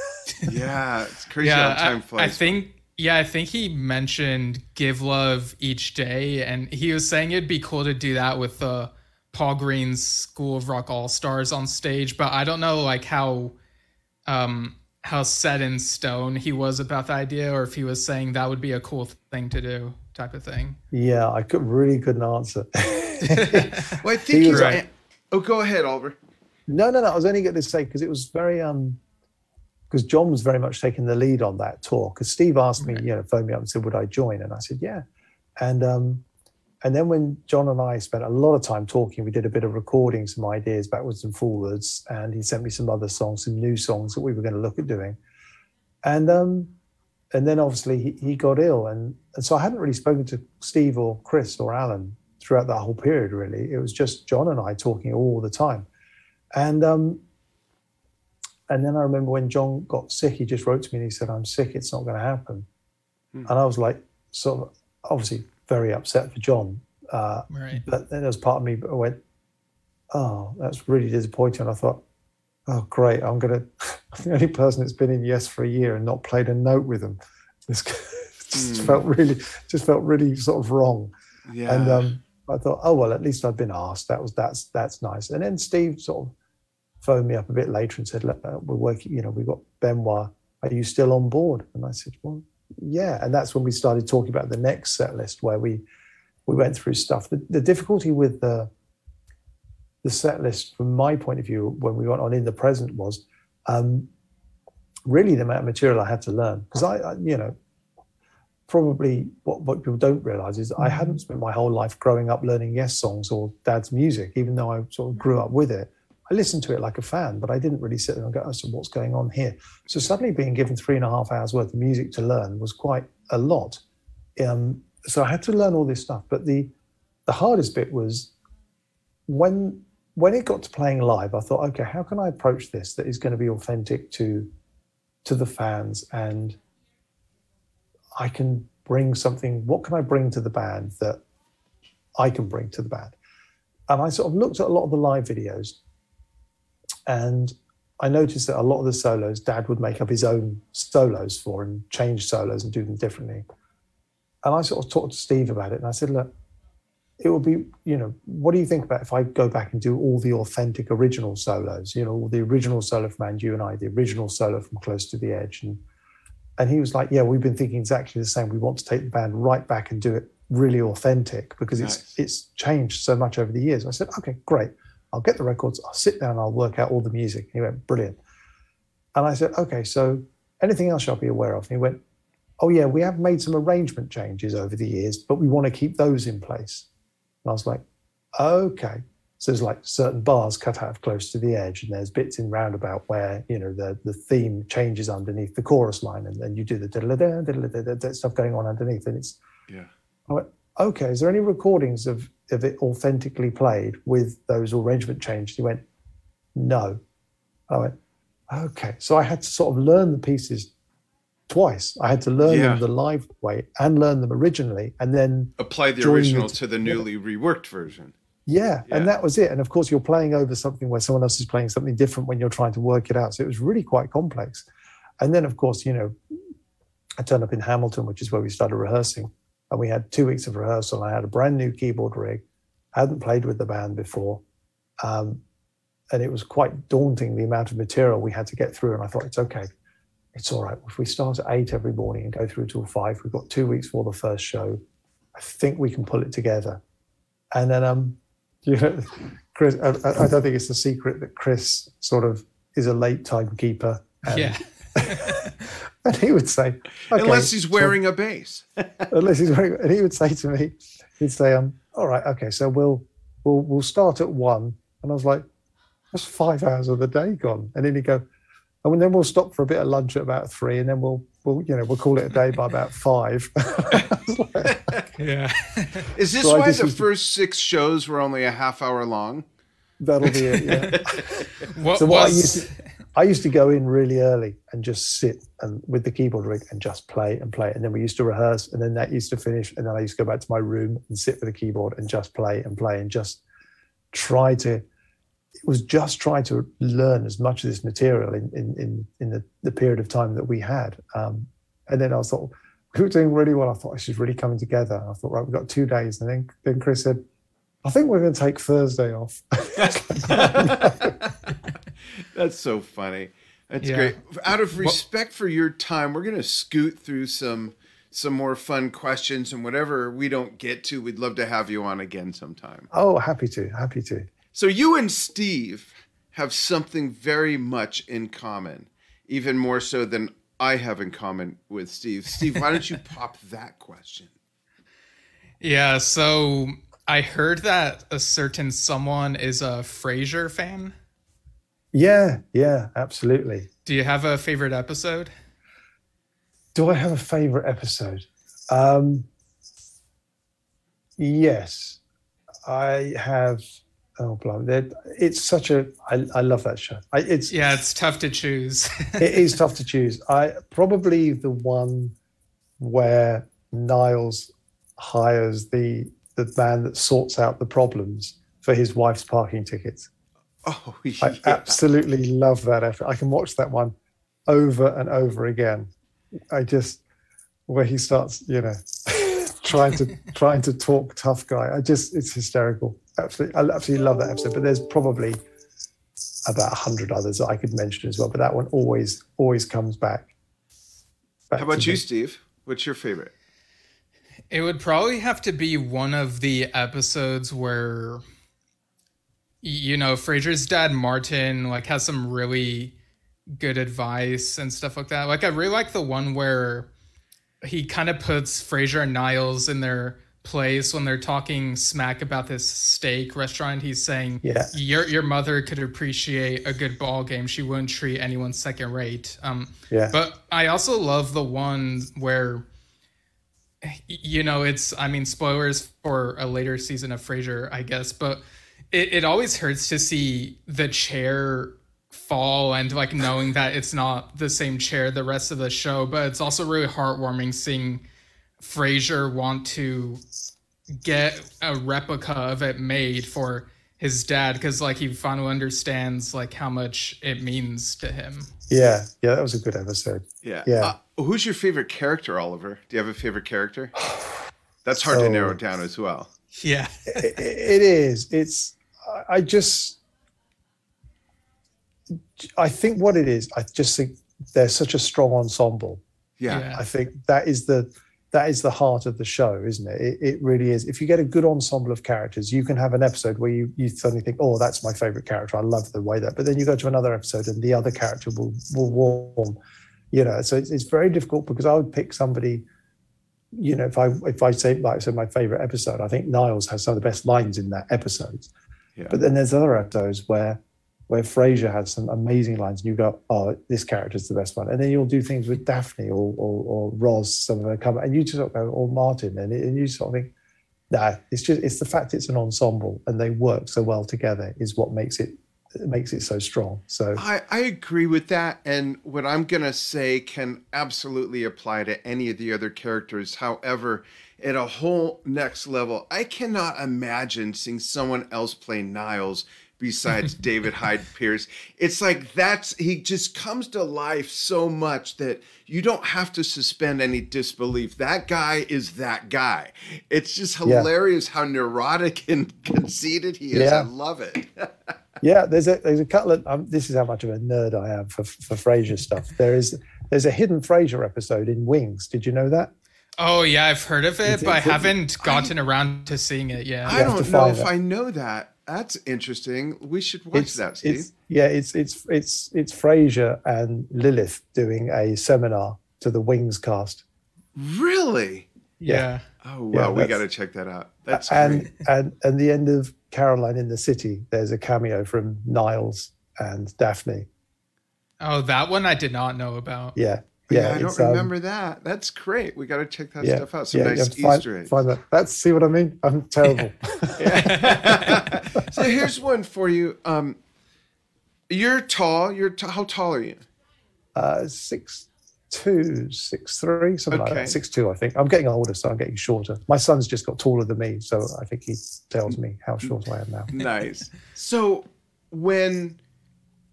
Yeah, it's crazy Yeah, how time I, I flies. think. Yeah, I think he mentioned "Give Love Each Day," and he was saying it'd be cool to do that with the Paul Green's School of Rock All Stars on stage. But I don't know, like how, um, how set in stone he was about the idea, or if he was saying that would be a cool thing to do, type of thing. yeah, I could really couldn't answer. (laughs) well, I (laughs) think He he's. was- Right. Oh, go ahead, Oliver. No, no, no. I was only going to say because it was very um because John was very much taking the lead on that tour. Because Steve asked me, you know, phoned me up and said, "Would I join?" And I said, "Yeah." And um and then when John and I spent a lot of time talking, we did a bit of recording, some ideas backwards and forwards, and he sent me some other songs, some new songs that we were going to look at doing. And um and then obviously he, he got ill, and and so I hadn't really spoken to Steve or Chris or Alan throughout that whole period. Really, it was just John and I talking all the time. And um, and then I remember when John got sick, he just wrote to me and he said, "I'm sick. It's not going to happen." and I was like, sort of, obviously very upset for John. Uh, Right. but then there was part of me that went, "Oh, that's really disappointing." And I thought, "Oh, great! I'm gonna. (laughs) I'm the only person that's been in Yes for a year and not played a note with them. (laughs) This just Hmm. felt really, just felt really sort of wrong." Yeah. And um, I thought, "Oh well, at least I've been asked. That was that's that's nice." And then Steve sort of phoned me up a bit later and said, "Look, we're working. You know, we've got Benoit. Are you still on board?" And I said, "Well, yeah." And that's when we started talking about the next set list, where we we went through stuff. The, the difficulty with the the set list, from my point of view, when we went on in the present, was um, really the amount of material I had to learn because I, I, you know, probably what, what people don't realize is I hadn't spent my whole life growing up learning Yes songs or Dad's music, even though I sort of grew up with it. I listened to it like a fan, but I didn't really sit there and go, oh, so what's going on here? So suddenly being given three and a half hours worth of music to learn was quite a lot. Um, so I had to learn all this stuff. But the the hardest bit was when when it got to playing live, I thought, okay, how can I approach this that is going to be authentic to to the fans and I can bring something. What can I bring to the band that I can bring to the band? And I sort of looked at a lot of the live videos, and I noticed that a lot of the solos, Dad would make up his own solos for and change solos and do them differently. And I sort of talked to Steve about it, and I said, look, it would be, you know, what do you think about if I go back and do all the authentic original solos? You know, the original solo from And You and I, the original solo from Close to the Edge, and and he was like, "Yeah, we've been thinking exactly the same. We want to take the band right back and do it really authentic because it's Nice. it's changed so much over the years." I said, "Okay, great. I'll get the records. I'll sit down. I'll work out all the music." He went, "Brilliant." And I said, "Okay, so anything else I'll be aware of?" And he went, "Oh yeah, we have made some arrangement changes over the years, but we want to keep those in place." And I was like, "Okay." So there's like certain bars cut out close to the edge, and there's bits in roundabout where you know the the theme changes underneath the chorus line, and then you do the diddle-a-da, diddle-a-da-da stuff going on underneath, and it's yeah. I went, okay. Is there any recordings of of it authentically played with those arrangement changes? He went, no. I went, okay. So I had to sort of learn the pieces twice. I had to learn Yeah. them the live way and learn them originally, and then Apply the original to the newly reworked version. yeah, Yeah. and that was it. And of course, you're playing over something where someone else is playing something different when you're trying to work it out. So it was really quite complex. And then, of course, you know, I turned up in Hamilton, which is where we started rehearsing, and we had two weeks of rehearsal. I had a brand new keyboard rig, I hadn't played with the band before, um, and it was quite daunting the amount of material we had to get through. And I thought, it's okay, it's all right. If we start at eight every morning and go through till five, we've got two weeks for the first show. I think we can pull it together. And then, um, (laughs) you know, Chris, I, I don't think it's a secret that Chris sort of is a late timekeeper. And, yeah. (laughs) (laughs) and he would say, okay, Unless he's so- wearing a bass. (laughs) unless he's wearing, and he would say to me, he'd say, um, all right, okay, so we'll we'll we'll start at one, and I was like, that's five hours of the day gone, and then he'd go, and then we'll stop for a bit of lunch at about three, and then we'll we'll you know we'll call it a day by about five. Like, (laughs) Yeah. Is this So why just the first six shows were only a half hour long? That'll be it. Yeah. What So what I used to, I used to go in really early and just sit and with the keyboard rig and just play and play. And then we used to rehearse, and then that used to finish, and then I used to go back to my room and sit with the keyboard and just play and play and just try to. It was just trying to learn as much of this material in in in, in the, the period of time that we had. Um, and then I thought we were doing really well. I thought this is really coming together. I thought right, we've got two days, and then then Chris said. I think we're going to take Thursday off. (laughs) (laughs) (laughs) That's so funny. That's Yeah. great. Out of respect for your time, we're going to scoot through some some more fun questions and whatever we don't get to, we'd love to have you on again sometime. Oh, happy to, happy to. So you and Steve have something very much in common, even more so than I have in common with Steve. Steve, why don't you (laughs) pop that question? Yeah, so I heard that a certain someone is a Frasier fan. Yeah, yeah, absolutely. Do you have a favorite episode? Do I have a favorite episode? Um, yes, I have. Oh, blimey. It's such a. I, I love that show. I, it's Yeah, it's tough to choose. (laughs) it is tough to choose. I probably the one where Niles hires the the man that sorts out the problems for his wife's parking tickets. Oh, (laughs) yeah. I absolutely love that effort. I can watch that one over and over again. I just where he starts, you know, (laughs) trying to (laughs) trying to talk tough guy. I just it's hysterical. Absolutely, I absolutely love that episode. But there's probably about a hundred others that I could mention as well. But that one always always comes back. back How about you, me. Steve? What's your favorite? It would probably have to be one of the episodes where you know Frasier's dad Martin like has some really good advice and stuff like that. Like I really like the one where he kind of puts Frasier and Niles in their place when they're talking smack about this steak restaurant. He's saying, "Yeah, your your mother could appreciate a good ball game. She wouldn't treat anyone second rate." Um, yeah. But I also love the one where, you know, it's I mean spoilers for a later season of Frasier, I guess, but it, it always hurts to see the chair fall and like knowing (laughs) that it's not the same chair the rest of the show but it's also really heartwarming seeing Frasier want to get a replica of it made for his dad because like he finally understands like how much it means to him. Yeah. Yeah that was a good episode. Yeah. Yeah. Uh, who's your favorite character oliver? Do you have a favorite character? (sighs) That's hard so, to narrow down as well. Yeah. (laughs) It, it is. It's i just I think what it is, I just think they're such a strong ensemble. Yeah. yeah. I think that is the that is the heart of the show, isn't it? it? It really is. If you get a good ensemble of characters, you can have an episode where you, you suddenly think, oh, that's my favorite character. I love the way that. But then you go to another episode and the other character will will warm. You know, so it's, it's very difficult because I would pick somebody. You know, if I if I say like I said, my favorite episode, I think Niles has some of the best lines in that episode. But then there's other episodes where where Frasier had some amazing lines, and you go, "Oh, this character's the best one." And then you'll do things with Daphne or or, or Roz, some of them come, and you just sort of go, "Or Martin," and, and you sort of think, "Nah, it's just it's the fact it's an ensemble and they work so well together is what makes it it makes it so strong." So I, I agree with that, and what I'm gonna say can absolutely apply to any of the other characters. However, at a whole next level, I cannot imagine seeing someone else play Niles besides (laughs) David Hyde Pierce. It's like that's he just comes to life so much that you don't have to suspend any disbelief. That guy is that guy. It's just hilarious yeah. how neurotic and (laughs) conceited he is. Yeah. I love it. (laughs) yeah, there's a there's a couple of um, this is how much of a nerd I am for for Frasier stuff. There is there's a hidden Frasier episode in Wings. Did you know that? Oh yeah, I've heard of it, but I haven't gotten I, around to seeing it yet. I don't know if it. I know that. That's interesting. We should watch it's, that, Steve. It's, yeah, it's it's it's it's Frasier and Lilith doing a seminar to the Wings cast. Really? Yeah. Oh wow, yeah, we got to check that out. That's and great. and and the end of Caroline in the City. There's a cameo from Niles and Daphne. Oh, that one I did not know about. Yeah, yeah, yeah I don't remember um, that. That's great. We got to check that yeah, stuff out. Some yeah, nice Easter eggs. Find that. That's see what I mean. I'm terrible. (laughs) (laughs) (laughs) so here's one for you. Um, you're tall. You're t- how tall are you? Uh, six two, six three, something okay. like that. Six two, I think. I'm getting older, so I'm getting shorter. My son's just got taller than me, so I think he tells me how mm. short I am now. Nice. So when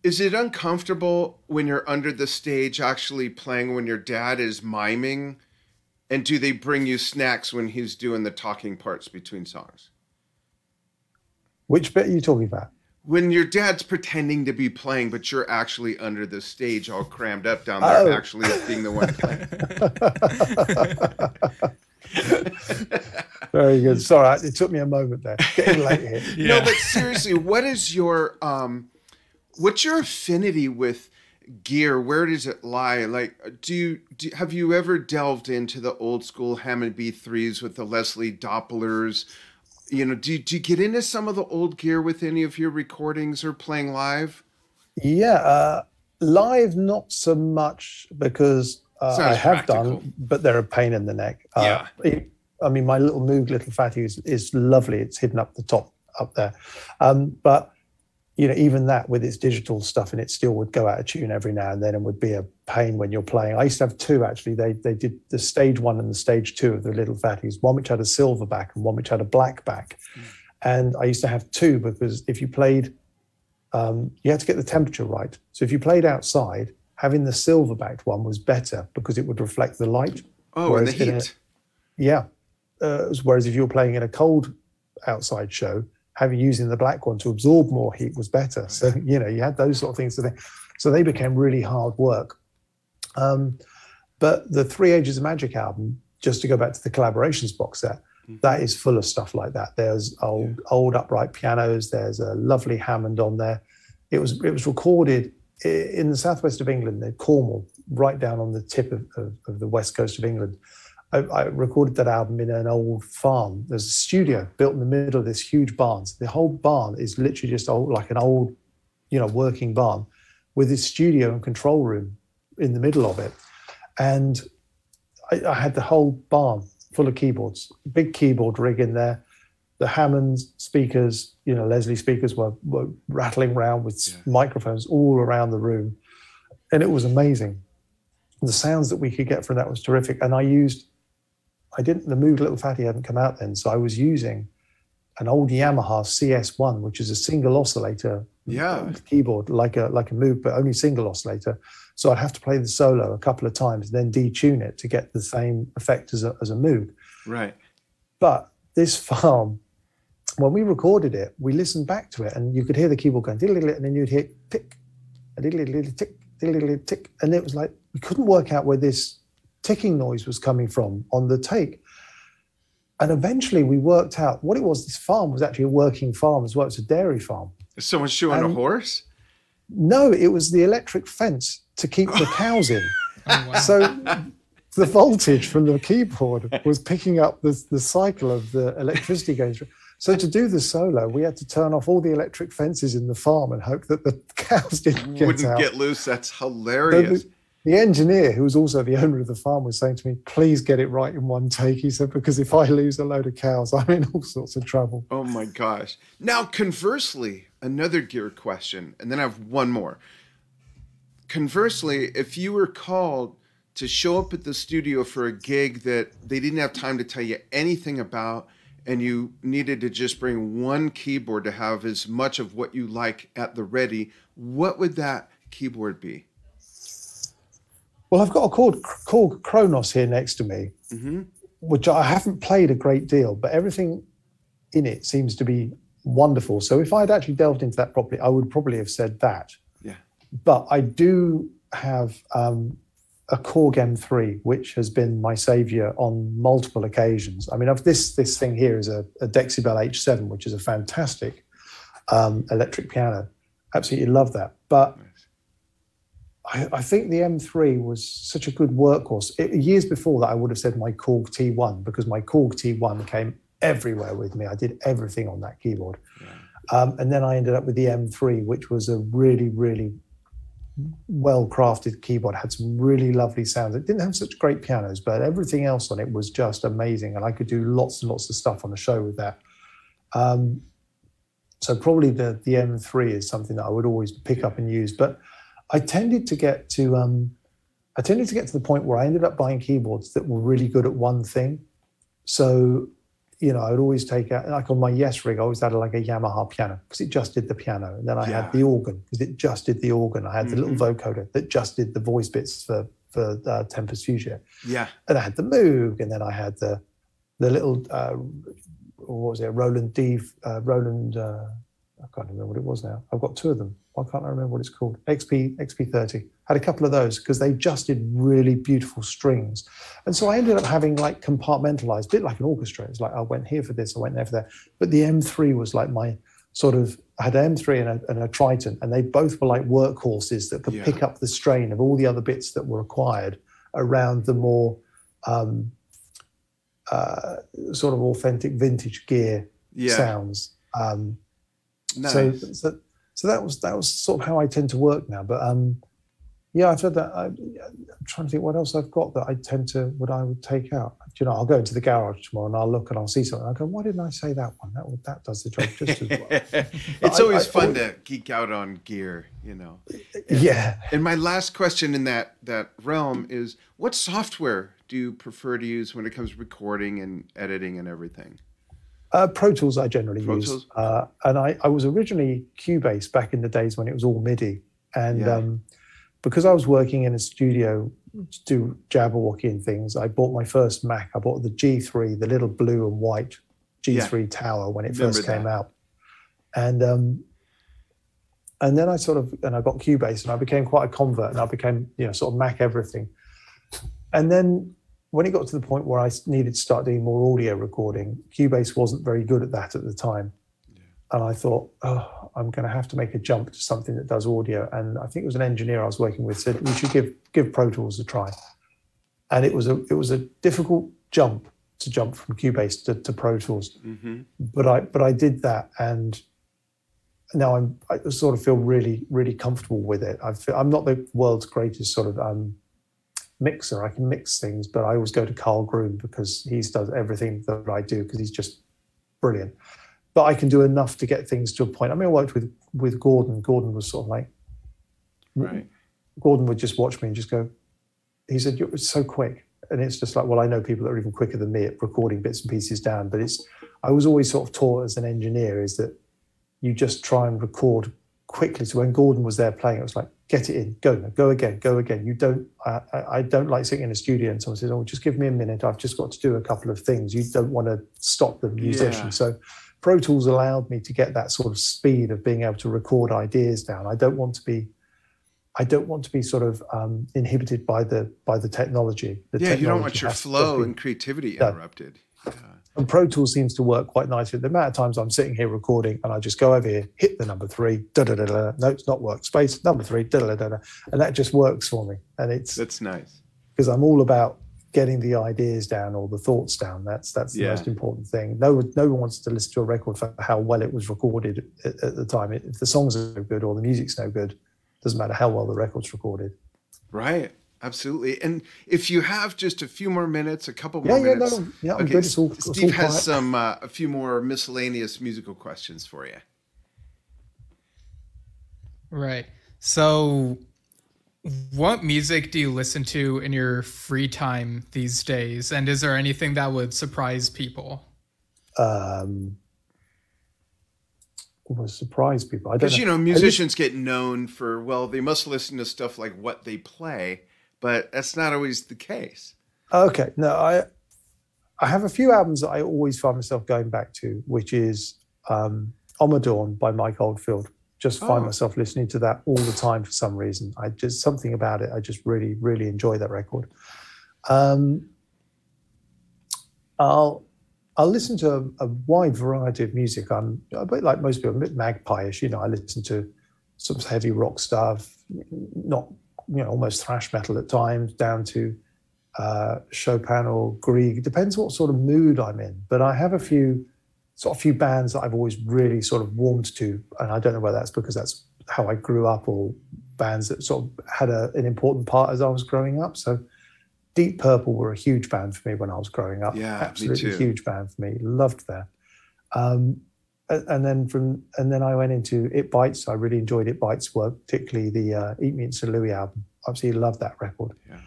is it uncomfortable when you're under the stage actually playing when your dad is miming? And do they bring you snacks when he's doing the talking parts between songs? Which bit are you talking about? When your dad's pretending to be playing, but you're actually under the stage all crammed up down there, oh. actually being the one playing. (laughs) Very good. Sorry, it took me a moment there. Getting late here. (laughs) Yeah. No, but seriously, what is your um, what's your affinity with gear? Where does it lie? Like, do you do, have you ever delved into the old school Hammond B3s with the Leslie Dopplers? You know, do, do you get into some of the old gear with any of your recordings or playing live? Yeah, uh, live not so much because uh, I have practical. done, but they're a pain in the neck. Uh, yeah. It, I mean, my little Moog Little Phatty is, is lovely. It's hidden up the top up there. Um, but you know, even that with its digital stuff and it still would go out of tune every now and then and would be a pain when you're playing. I used to have two actually. They they did the stage one and the stage two of the Little Phatties, one which had a silver back and one which had a black back. Mm. And I used to have two because if you played, um, you had to get the temperature right. So if you played outside, having the silver backed one was better because it would reflect the light. Oh, and the heat. A, yeah. Uh, whereas if you were playing in a cold outside show, having using the black one to absorb more heat was better. So you know you had those sort of things to think. So they became really hard work. Um, but the Three Ages of Magick album, just to go back to the collaborations box set, mm-hmm. that is full of stuff like that. There's old yeah. old upright pianos. There's a lovely Hammond on there. It was it was recorded in the southwest of England, in Cornwall, right down on the tip of, of, of the west coast of England. I, I, recorded that album in an old farm. There's a studio built in the middle of this huge barn. So the whole barn is literally just old, like an old, you know, working barn with this studio and control room in the middle of it. And I, I had the whole barn full of keyboards, big keyboard rig in there. The Hammond speakers, you know, Leslie speakers were, were rattling around with yeah. microphones all around the room. And it was amazing. The sounds that we could get from that was terrific. And I used I didn't, the Moog Little Phatty hadn't come out then. So I was using an old Yamaha CS1, which is a single oscillator yeah. keyboard, like a like a Moog, but only single oscillator. So I'd have to play the solo a couple of times, and then detune it to get the same effect as a, as a Moog. Right. But this (laughs) farm, when we recorded it, we listened back to it, and you could hear the keyboard going, and then you'd hear tick, a tick, tick, and it was like we couldn't work out where this ticking noise was coming from on the take. And eventually we worked out what it was. This farm was actually a working farm as well. It's a dairy farm. Is someone shoeing a horse? No, it was the electric fence to keep the cows in. (laughs) oh, wow. So the voltage from the keyboard was picking up the, the cycle of the electricity going through. So to do the solo, we had to turn off all the electric fences in the farm and hope that the (laughs) cows didn't get Wouldn't out. get loose. That's hilarious. So the engineer, who was also the owner of the farm, was saying to me, please get it right in one take. He said, because if I (laughs) lose a load of cows, I'm in all sorts of trouble. Oh my gosh. Now, conversely, another gear question, and then I have one more. Conversely, if you were called to show up at the studio for a gig that they didn't have time to tell you anything about, and you needed to just bring one keyboard to have as much of what you like at the ready, what would that keyboard be? Well, I've got a chord called Kronos here next to me, mm-hmm. which I haven't played a great deal, but everything in it seems to be wonderful. So if I'd actually delved into that properly, I would probably have said that. Yeah. But I do have um, a Korg M3, which has been my savior on multiple occasions. I mean, this this thing here is a, a Dexibell H7, which is a fantastic um, electric piano. Absolutely love that. But I, I, think the M3 was such a good workhorse. It, years before that, I would have said my Korg T1 because my Korg T1 came everywhere with me. I did everything on that keyboard. Yeah. Um, and then I ended up with the M3, which was a really, really well crafted keyboard, had some really lovely sounds. It didn't have such great pianos, but everything else on it was just amazing. And I could do lots and lots of stuff on the show with that. Um, so probably the, the M3 is something that I would always pick up and use. But I tended to get to um, I tended to get to the point where I ended up buying keyboards that were really good at one thing. So, you know, I would always take out like on my Yes rig, I always had like a Yamaha piano because it just did the piano, and then I yeah. had the organ because it just did the organ. I had mm-hmm. the little mm-hmm. vocoder that just did the voice bits for for uh, Tempus Fugit. Yeah, and I had the Moog, and then I had the the little uh, what was it, Roland D, uh, Roland. Uh, I can't remember what it was now. I've got two of them. Why can't I remember what it's called? XP XP30. Had a couple of those because they just did really beautiful strings. And so I ended up having like compartmentalized, a bit like an orchestra. It's like I went here for this, I went there for that. But the M3 was like my sort of I had an M3 and a, and a Triton, and they both were like workhorses that could yeah. pick up the strain of all the other bits that were required around the more um, uh, sort of authentic vintage gear yeah. sounds. Um, Nice. So, so, so that was that was sort of how I tend to work now. But um, yeah, I've said that. I, am trying to think what else I've got that I tend to, what I would take out. Do you know, I'll go into the garage tomorrow and I'll look and I'll see something. I go, why didn't I say that one? That that does the job just as well. (laughs) it's always I, fun to geek out on gear, you know. Yeah. And my last question in that that realm is, what software do you prefer to use when it comes to recording and editing and everything? Uh, Pro Tools I generally Pro use, uh, and I, I was originally Cubase back in the days when it was all MIDI, and yeah. um, because I was working in a studio to do Jabberwocky and things, I bought my first Mac. I bought the G3, the little blue and white G3 yeah. tower when it Remember first came that. out, and um, and then I sort of and I got Cubase and I became quite a convert and I became you know sort of Mac everything, and then when it got to the point where I needed to start doing more audio recording, Cubase wasn't very good at that at the time. Yeah. And I thought, oh, I'm going to have to make a jump to something that does audio. And I think it was an engineer I was working with said we should give give Pro Tools a try. And it was a it was a difficult jump to jump from Cubase to, to Pro Tools, mm-hmm. but I but I did that, and now I'm I sort of feel really really comfortable with it. I am not the world's greatest sort of um, mixer. I can mix things, but I always go to Karl Groom because he does everything that I do because he's just brilliant. But I can do enough to get things to a point. I mean, I worked with with Gordon. Gordon was sort of like, right. Gordon would just watch me and just go. He said, "You're so quick," and it's just like, well, I know people that are even quicker than me at recording bits and pieces down. But it's, I was always sort of taught as an engineer is that you just try and record quickly. So when Gordon was there playing, it was like, get it in, go, go again, go again. You don't, I, I don't like sitting in a studio and someone says, oh, just give me a minute. I've just got to do a couple of things. You don't want to stop the musician. Yeah. So Pro Tools allowed me to get that sort of speed of being able to record ideas down. I don't want to be, I don't want to be sort of um, inhibited by the by the technology. The yeah, technology you don't want your flow and creativity interrupted. Yeah. And Pro Tools seems to work quite nicely. The amount of times I'm sitting here recording and I just go over here, hit the number three, da da da da. No, it's not workspace. Number three, da da da da, and that just works for me. And it's that's nice because I'm all about getting the ideas down or the thoughts down. That's that's the yeah. most important thing. No one no one wants to listen to a record for how well it was recorded at, at the time. If the songs are no good or the music's no good, doesn't matter how well the record's recorded. Right. Absolutely. And if you have just a few more minutes, a couple more yeah, minutes. Yeah, no, yeah, okay. It's all, Steve has some uh, a few more miscellaneous musical questions for you. Right. So what music do you listen to in your free time these days? And is there anything that would surprise people? Um will surprise people. Because you know, musicians get known for well, they must listen to stuff like what they play but that's not always the case. Okay, no, I I have a few albums that I always find myself going back to, which is um, Ommadawn by Mike Oldfield. Just find oh. myself listening to that all the time for some reason. I just something about it. I just really, really enjoy that record. Um, I'll I'll listen to a, a, wide variety of music. I'm a bit like most people, a bit magpie-ish. You know, I listen to some heavy rock stuff, not you know almost thrash metal at times, down to uh, Chopin or Grieg. Depends what sort of mood I'm in. But I have a few sort of few bands that I've always really sort of warmed to, and I don't know whether that's because that's how I grew up or bands that sort of had a, an important part as I was growing up. So Deep Purple were a huge band for me when I was growing up. Yeah, absolutely huge band for me. Loved that. Um, and then from and then I went into It Bites. I really enjoyed It Bites work, particularly the uh, Eat Me in St. Louis album. Absolutely loved that record. Yeah.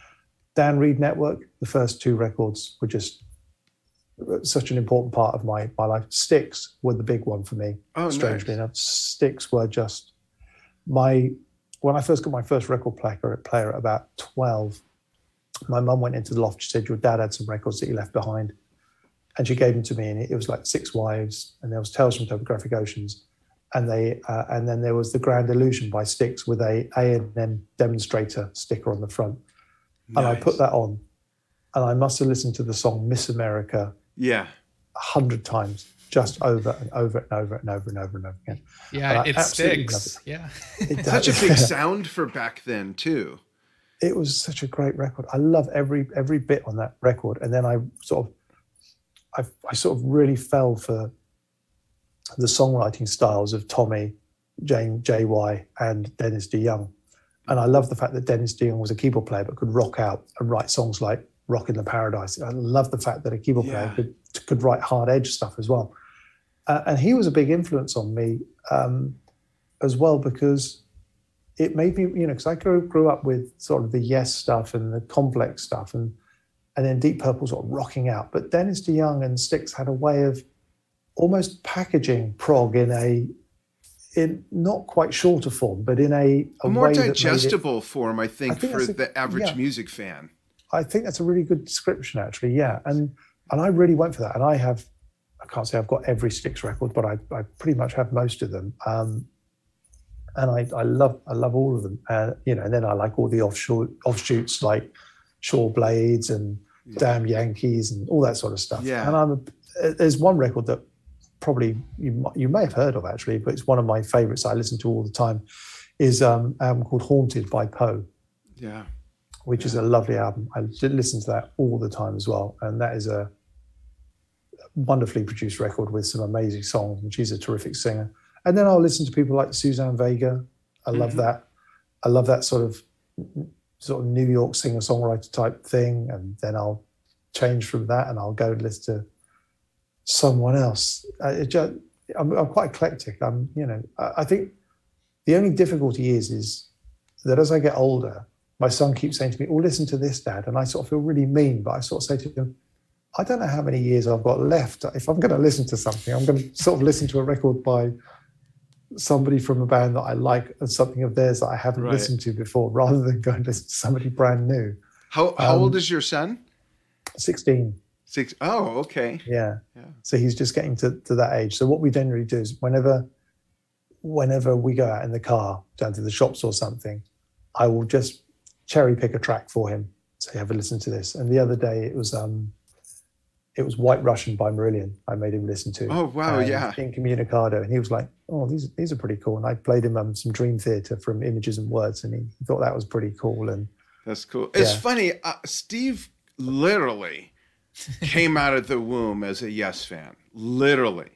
Dan Reed Network. The first two records were just such an important part of my my life. Styx were the big one for me. Oh, strangely nice. enough, Styx were just my when I first got my first record player, player at about twelve. My mum went into the loft. She said, "Your dad had some records that he left behind." And she gave them to me, and it, was like Six Wives, and there was Tales from Topographic Oceans, and they uh, and then there was the Grand Illusion by Styx with a A and M demonstrator sticker on the front, nice. and I put that on, and I must have listened to the song Miss America, yeah, a hundred times, just over and over and over and over and over and over again. Yeah, it sticks. It. Yeah, it such a big (laughs) sound for back then too. It was such a great record. I love every every bit on that record, and then I sort of I, I sort of really fell for the songwriting styles of Tommy, Jane, JY, and Dennis DeYoung. and I love the fact that Dennis DeYoung was a keyboard player but could rock out and write songs like "Rockin' the Paradise." I love the fact that a keyboard Yeah. player could could write hard edge stuff as well. Uh, and he was a big influence on me um, as well because it made me, you know, because I grew, grew up with sort of the Yes stuff and the complex stuff, and and then Deep Purple sort of rocking out. But Dennis DeYoung and Styx had a way of almost packaging prog in a in not quite shorter form, but in a, a, A more way that it- digestible form, I think, I think for a- the average yeah. music fan. I think that's a really good description, actually. Yeah, and and I really went for that. And I have, I can't say I've got every Styx record, but I, I pretty much have most of them. Um, and I, I love I love all of them. Uh, you know, and then I like all the offshoot offshoots like Shaw Blades and Damn Yankees and all that sort of stuff. Yeah. And I'm a, there's one record that probably you you may have heard of actually, but it's one of my favorites. I listen to all the time. Is um, an album called Haunted by Poe Yeah. which is a lovely album. I listen to that all the time as well, and that is a wonderfully produced record with some amazing songs. And she's a terrific singer. And then I'll listen to people like Suzanne Vega. I love Mhm. that. I love that sort of sort of New York singer songwriter type thing. And then I'll change from that, and I'll go and listen to someone else. It just, I'm, I'm quite eclectic. I'm, you know, I, I think the only difficulty is is that as I get older, my son keeps saying to me, "Oh, listen to this, Dad," and I sort of feel really mean, but I sort of say to him, "I don't know how many years I've got left. If I'm going to listen to something, I'm going to sort of listen to a record by somebody from a band that I like and something of theirs that I haven't Right. listened to before, (laughs) rather than going to somebody brand new." How how Um, old is your son? Sixteen, Six. Oh, okay. yeah. Yeah. So he's just getting to, to that age. So what we generally do is whenever whenever we go out in the car down to the shops or something, I will just cherry pick a track for him. Say, have a listen to this. And the other day it was um it was White Russian by Marillion. I made him listen to. Oh, wow, and yeah. Incommunicado. And he was like, Oh, these these are pretty cool. And I played him um, some Dream Theater from Images and Words, and he, he thought that was pretty cool. And That's cool. It's funny. Uh, Steve literally came out of the womb as a Yes fan. Literally.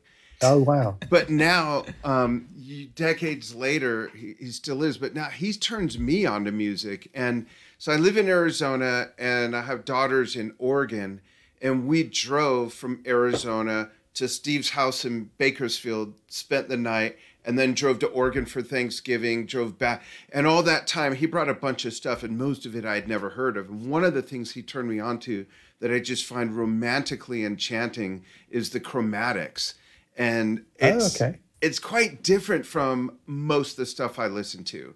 oh wow. But now, um, you, decades later, he, he still is. But now he turns me on to music, and so I live in Arizona, and I have daughters in Oregon, and we drove from Arizona to Steve's house in Bakersfield, spent the night, and then drove to Oregon for Thanksgiving, drove back. And all that time, he brought a bunch of stuff, and most of it I had never heard of. And one of the things he turned me on to that I just find romantically enchanting is the chromatics. And it's, oh, okay. it's quite different from most of the stuff I listen to.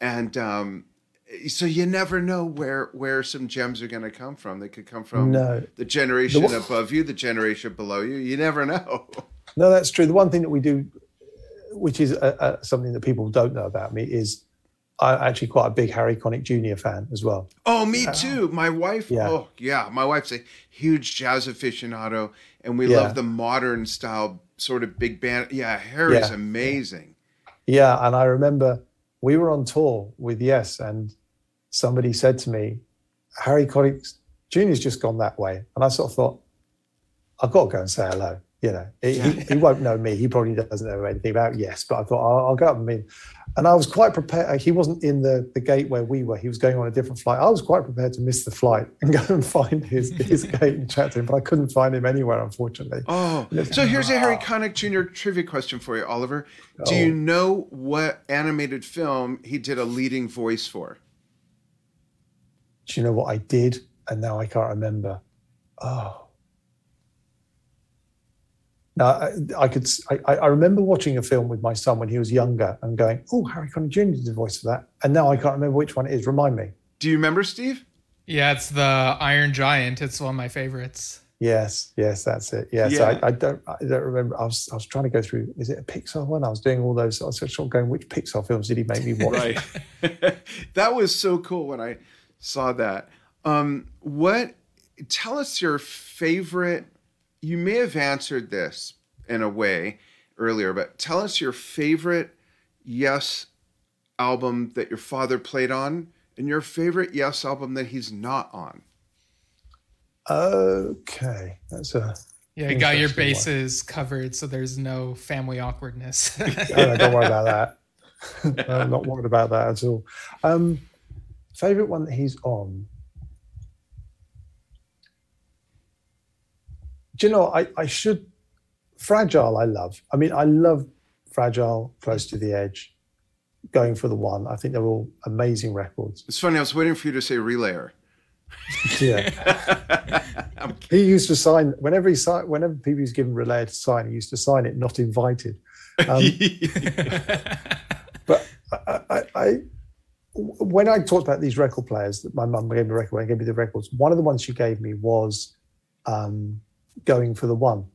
And um, so you never know where where some gems are going to come from. They could come from No. the generation The- above you, the generation below you. You never know. (laughs) No, that's true. The one thing that we do, which is uh uh something that people don't know about me, is I'm actually quite a big Harry Connick Jr. fan as well. Oh, me too. My wife. Yeah. Oh, yeah. My wife's a huge jazz aficionado, and we Yeah. love the modern style sort of big band. Yeah, Harry's Yeah. amazing. Yeah, and I remember we were on tour with Yes, and somebody said to me, Harry Connick Jr.'s just gone that way. And I sort of thought, I've got to go and say hello. You know, he, he, he won't know me. He probably doesn't know anything about Yes, but I thought I'll, I'll go up and meet. him. And I was quite prepared. He wasn't in the, the gate where we were. He was going on a different flight. I was quite prepared to miss the flight and go and find his, his (laughs) gate and chat to him, but I couldn't find him anywhere, unfortunately. Oh, so here's a Harry ah. Connick Jr. trivia question for you, Oliver. Do you Oh. know what animated film he did a leading voice for? Do you know what I did? And now I can't remember. Oh. Now I, I could. s- I, I remember watching a film with my son when he was younger and going, "Oh, Harry Connick Jr. did the voice for that." And now I can't remember which one it is. Remind me. Do you remember, Steve? Yeah, it's the Iron Giant. It's one of my favorites. Yes, yes, that's it. Yes, Yeah. I, I don't. I don't remember. I was. I was trying to go through. Is it a Pixar one? I was doing all those. I was sort of going, which Pixar films did he make me (laughs) watch? (laughs) that was so cool when I saw that. Um, what? Tell us your favorite. You may have answered this in a way earlier, but tell us your favorite Yes album that your father played on, and your favorite Yes album that he's not on. Okay, that's a. Yeah, you got your Interesting one. bases covered, so there's no family awkwardness. Oh, no, don't worry about that. (laughs) (laughs) I'm not worried about that at all. Um, favorite one that he's on. Do you know? I, I should. Fragile, I love. I mean, I love Fragile, Close to the Edge, Going for the One. I think they're all amazing records. It's funny. I was waiting for you to say Relayer. Yeah. (laughs) he used to sign whenever he signed, whenever people used to give him Relayer to sign, he used to sign it not invited. Um, (laughs) but I, I, I, when I talked about these record players that my mum gave me record, when gave me the records, one of the ones she gave me was um, Going for the One.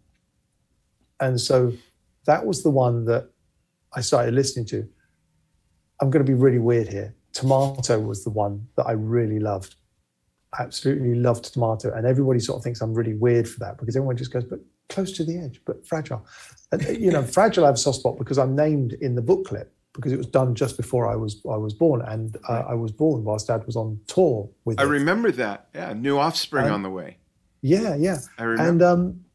And so that was the one that I started listening to. I'm going to be really weird here. Tormato was the one that I really loved absolutely loved Tormato, and everybody sort of thinks I'm really weird for that because everyone just goes, but close to the edge, but fragile. And you know, (laughs) fragile I have a soft spot because I'm named in the booklet because it was done just before I was I was born, and uh, I was born whilst Dad was on tour with. I it. remember that. Yeah, new offspring on the way. Yeah, yeah. I remember. And um,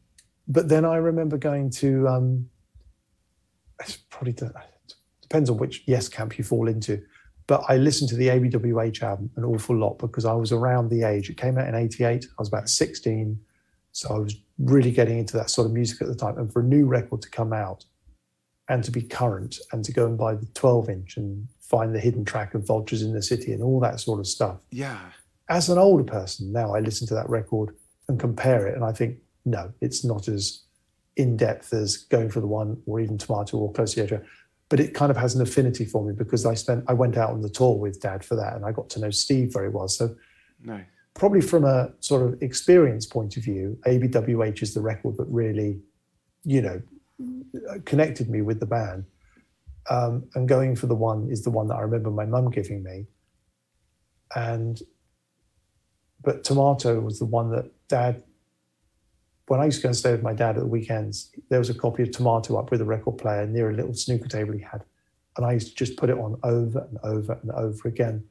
but then I remember going to um, it's probably depends on which yes camp you fall into but I listened to the ABWH album an awful lot because I was around the age. It came out in 88. I was about 16. So I was really getting into that sort of music at the time. And for a new record to come out and to be current and to go and buy the 12 inch and find the hidden track of Vultures in the City and all that sort of stuff. Yeah. As an older person, now I listen to that record and compare it. And I think, no, it's not as in depth as going for the one or even Tormato or Close but it kind of has an affinity for me because I spent I went out on the tour with Dad for that, and I got to know Steve very well. So, nice. probably from a sort of experience point of view, ABWH is the record that really, you know, connected me with the band. Um, and going for the one is the one that I remember my mum giving me. And but Tormato was the one that Dad when I used to go and stay with my dad at the weekends, there was a copy of Tormato up with a record player near a little snooker table he had. And I used to just put it on over and over and over again.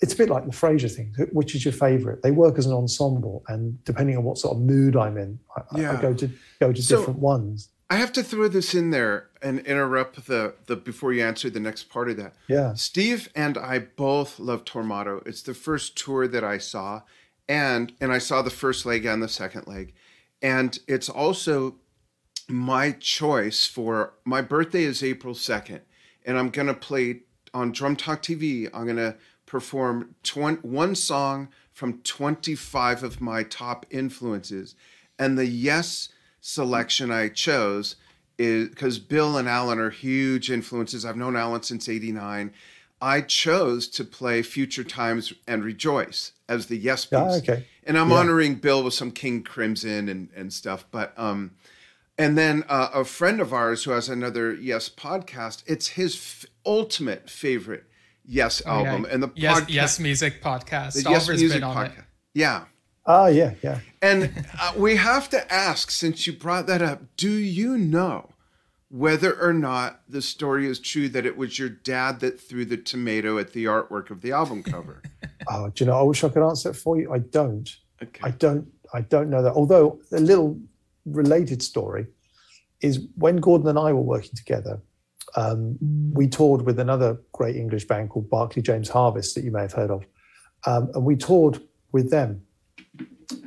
It's a bit like the Frasier thing. Which is your favorite? They work as an ensemble, and depending on what sort of mood I'm in, I, yeah. I go to go to so, different ones. I have to throw this in there and interrupt the the before you answer the next part of that. Yeah. Steve and I both love Tormato. It's the first tour that I saw and and I saw the first leg and the second leg. And it's also my choice for my birthday is April 2nd, and I'm going to play on Drum Talk TV. I'm going to perform 20, one song from 25 of my top influences. And the Yes selection I chose is because Bill and Alan are huge influences. I've known Alan since 89. I chose to play Future Times and Rejoice as the Yes piece. Ah, okay and I'm yeah. honoring Bill with some King Crimson and and stuff. But um, and then uh, a friend of ours who has another Yes podcast. It's his f- ultimate favorite Yes oh, album, and the Yes podcast, Yes Music podcast. The Oliver's yes Music podcast. It. Yeah. Oh yeah, yeah. And uh, we have to ask, since you brought that up, do you know whether or not the story is true that it was your dad that threw the tomato at the artwork of the album cover? (laughs) oh, do you know? I wish I could answer it for you. I don't. Okay. I don't. I don't know that. Although a little related story is when Gordon and I were working together. Um, we toured with another great English band called Barclay James Harvest that you may have heard of, um, and we toured with them.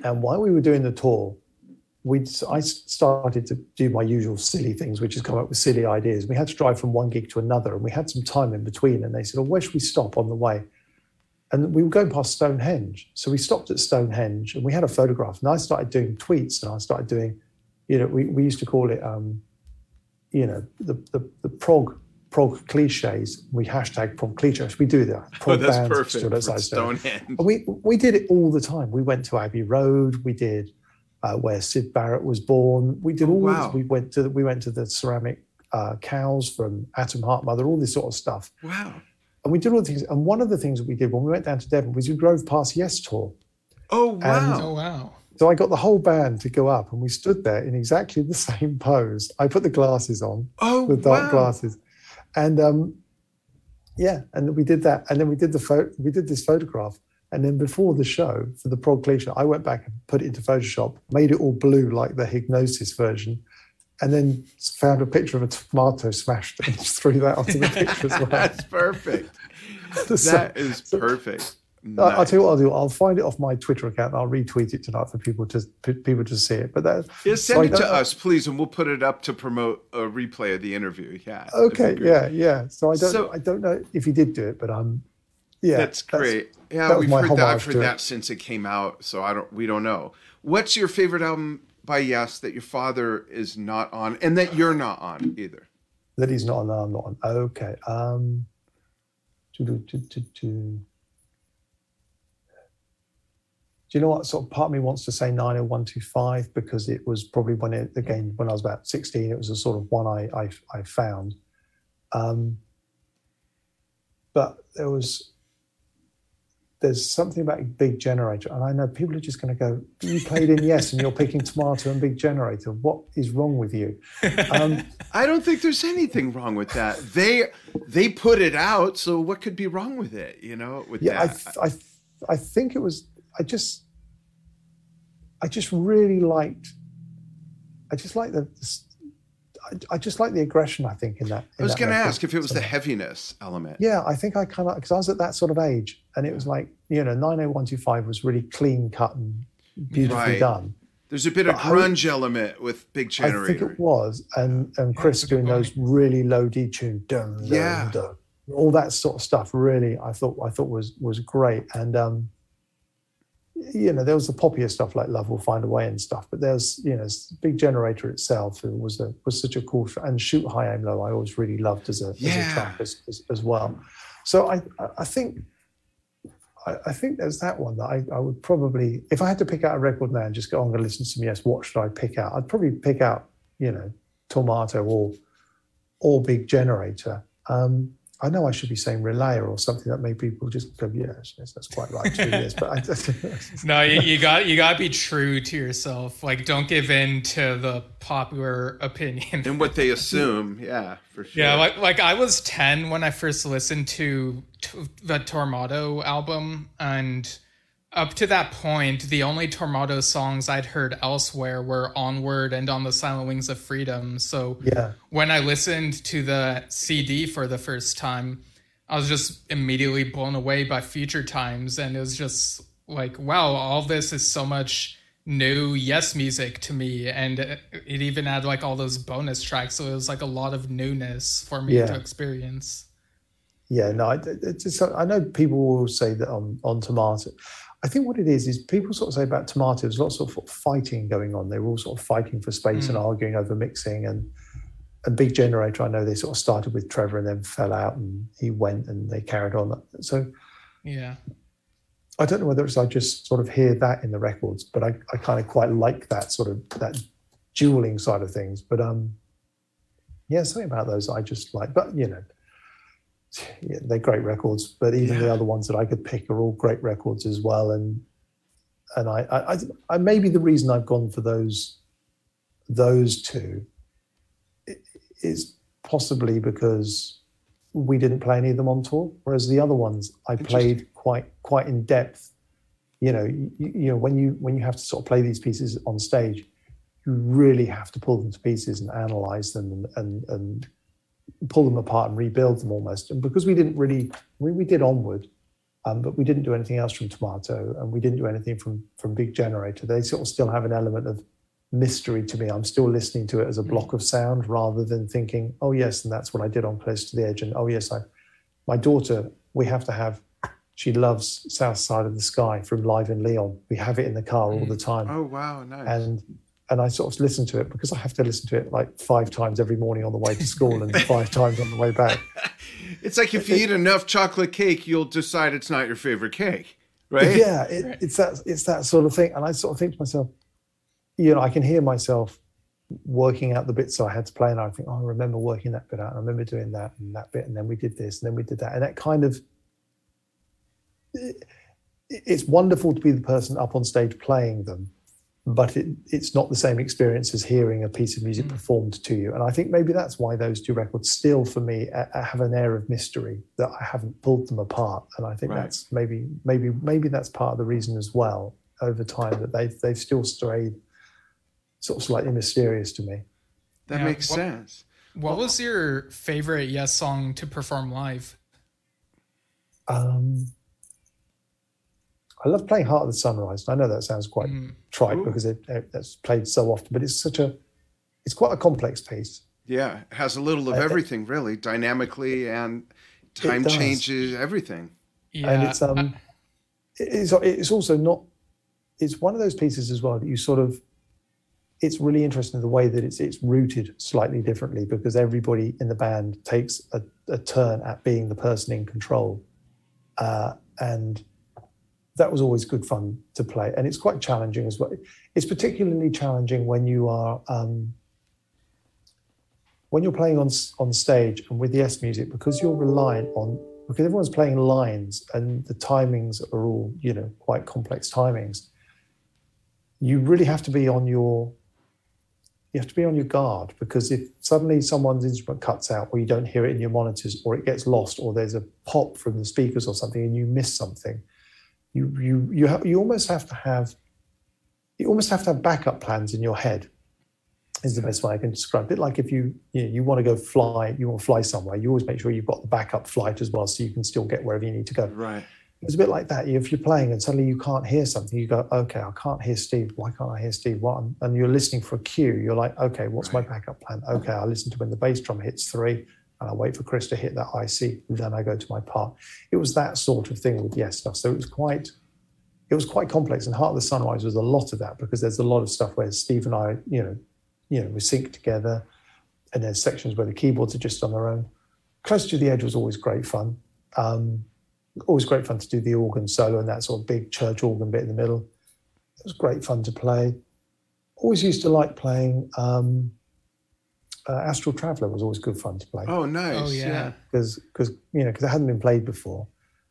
And while we were doing the tour, we I started to do my usual silly things, which is come up with silly ideas. We had to drive from one gig to another, and we had some time in between. And they said, "Oh, where should we stop on the way?" And we were going past Stonehenge, so we stopped at Stonehenge, and we had a photograph. And I started doing tweets, and I started doing, you know, we, we used to call it, um, you know, the the, the prog prog cliches. We hashtag prog cliches. We do that. Oh, prog oh, that's bands, perfect. Stonehenge. We we did it all the time. We went to Abbey Road. We did uh, where Syd Barrett was born. We did oh, all wow. this. We went to the, we went to the ceramic uh, cows from Atom Heart Mother, all this sort of stuff. Wow. And we did all the things. And one of the things that we did when we went down to Devon was we drove past Yes Tor. Oh wow! And oh wow! So I got the whole band to go up, and we stood there in exactly the (laughs) same pose. I put the glasses on, oh the dark wow. glasses, and um, yeah, and we did that, and then we did the photo. We did this photograph, and then before the show, for the prog cliche, I went back and put it into Photoshop, made it all blue like the Hipgnosis version, and then found a picture of a tomato smashed (laughs) and just threw that onto the (laughs) picture as well. That's perfect. (laughs) So- That is perfect. I- I'll tell you what I'll do. I'll find it off my Twitter account. and I'll retweet it tonight for people to people to see it. But that Yeah, send it to us, please, and we'll put it up to promote a replay of the interview. Yeah. Okay, yeah, yeah. So I don't So- I don't know if he did do it, but um, yeah, That's great. yeah, that we've heard that. I've heard to it. that since it came out, so I don't. We don't know. What's your favorite album by Yes that your father is not on, and that you're not on either? That he's not on. I'm not on. Okay. Um, do. Do you know what? Sort of part of me wants to say 90125 because it was probably when it again when I was about 16. It was a sort of one I I, I found. Um, but there was there's something about Big Generator, and I know people are just going to go. You played in Yes, and you're picking Tomato and Big Generator. What is wrong with you? Um, (laughs) I don't think there's anything wrong with that. They they put it out, so what could be wrong with it? You know, with yeah, I, that. th- I, th- I think it was. I just, I just really liked. I just like the. I, I just like the aggression. I think in that. I was going to ask if it was So- the heaviness element. Yeah, I think I kind of because I was at that sort of age, and it was like you know, nine oh one two five was really clean cut and beautifully Right. done. There's a bit of But I- grunge element with Big Generator. I think it was, and and Chris good doing those really low D tune, dun, dun, Yeah. all that sort of stuff. Really, I thought I thought was was great, and um, you know, there was the poppier stuff like Love Will Find a Way and stuff, but there's you know, Big Generator itself it was a was such a cool and Shoot High Aim Low. I always really loved as a as a track as, as, as well. So I I- think. I I think there's that one that I, I would probably, if I had to pick out a record now and just go, I'm going to listen to some Yes, what should I pick out? I'd probably pick out, you know, Tormato or or Big Generator. Um, I know I should be saying Relayer or something that made people just go, yes, yes, that's quite right, two years. But I, (laughs) No, you, you got you got to be true to yourself. Like, don't give in to the popular opinion. and what they (laughs) assume, yeah, for sure. Yeah, like like I was ten when I first listened to t- the Tormato album, and up to that point, the only Tormato songs I'd heard elsewhere were "Onward" and "On the Silent Wings of Freedom." So yeah, when I listened to the CD for the first time, I was just immediately blown away by Future Times, and it was just like, wow, all this is so much new Yes music to me, and it even had like all those bonus tracks, so it was like a lot of newness for me Yeah. to experience. yeah, no, I, it's just, I know people will say that on, on Tormato. I think what it is, is people sort of say about tomatoes, lots of fighting going on. They were all sort of fighting for space and arguing over mixing and and Big Generator, I know they sort of started with Trevor and then fell out and he went and they carried on. So Yeah. I don't know whether it's I just sort of hear that in the records, but I, I kind of quite like that sort of that dueling side of things. But um, yeah, something about those I just like. But you know, yeah, they're great records. But even the other ones that I could pick are all great records as well. And and I I, I, I maybe the reason I've gone for those those two is possibly because we didn't play any of them on tour, whereas the other ones I played quite quite in depth. You know, you, you know when you when you have to sort of play these pieces on stage, you really have to pull them to pieces and analyze them and and, and pull them apart and rebuild them almost. And because we didn't really, we, we did onward, um, but we didn't do anything else from Tormato, and we didn't do anything from from Big Generator. They sort of still have an element of mystery to me. I'm still listening to it as a block of sound rather than thinking, oh yes, and that's what I did on Close to the Edge, and oh yes, I, my daughter, we have to have. She loves South Side of the Sky from Live in Lyon. We have it in the car all the time Oh wow, nice. and and I sort of listen to it because I have to listen to it like five times every morning on the way to school and (laughs) five times on the way back. it's like if you eat enough chocolate cake, you'll decide it's not your favorite cake, right? Yeah, it, it's that it's that sort of thing, and I sort of think to myself, you know, I can hear myself working out the bits I had to play, and I think, oh, I remember working that bit out, I remember doing that and that bit, and then we did this, and then we did that, and that kind of. it- it's wonderful to be the person up on stage playing them, but it, it's not the same experience as hearing a piece of music performed to you. And I think maybe that's why those two records still, for me, uh, have an air of mystery that I haven't pulled them apart. And I think Right. that's maybe maybe maybe that's part of the reason as well over time that they've they've still stayed sort of slightly mysterious to me. That Yeah, makes what- sense. What was your favorite Yes song to perform live? Um, I love playing Heart of the Sunrise. I know that sounds quite Mm. trite Ooh. because it, it, that's played so often, but it's such a, it's quite a complex piece. Yeah, it has a little of I- I- everything, really, dynamically and time changes everything. Yeah, and it's um, it's it's also not. It's one of those pieces as well that you sort of. It's really interesting the way that it's it's rooted slightly differently because everybody in the band takes a, a turn at being the person in control, uh, and that was always good fun to play. And it's quite challenging as well. It's particularly challenging when you are um, when you're playing on on stage and with the S music because you're reliant on because everyone's playing lines and the timings are all you know quite complex timings you really have to be on your you have to be on your guard because if suddenly someone's instrument cuts out or you don't hear it in your monitors or it gets lost or there's a pop from the speakers or something and you miss something you you you ha- you almost have to have you almost have to have backup plans in your head is the best way I can describe it. Like if you you, know, you want to go fly, you want to fly somewhere, you always make sure you've got the backup flight as well, so you can still get wherever you need to go. Right. It's a bit like that. If you're playing and suddenly you can't hear something, you go, okay, I can't hear Steve. Why can't I hear Steve? What? And you're listening for a cue. You're like, okay, what's Right. my backup plan? Okay, I listen to when the bass drum hits three, and I wait for Chris to hit that IC, then I go to my part. It was that sort of thing with Yes stuff. So it was quite, it was quite complex. And Heart of the Sunrise was a lot of that because there's a lot of stuff where Steve and I, you know, you know, we sync together, and there's sections where the keyboards are just on their own. Close to the Edge was always great fun. Um, always great fun to do the organ solo and that sort of big church organ bit in the middle. It was great fun to play. Always used to like playing um, uh, Astral Traveller was always good fun to play Oh, nice. Oh, yeah. yeah. because because you know because it hadn't been played before,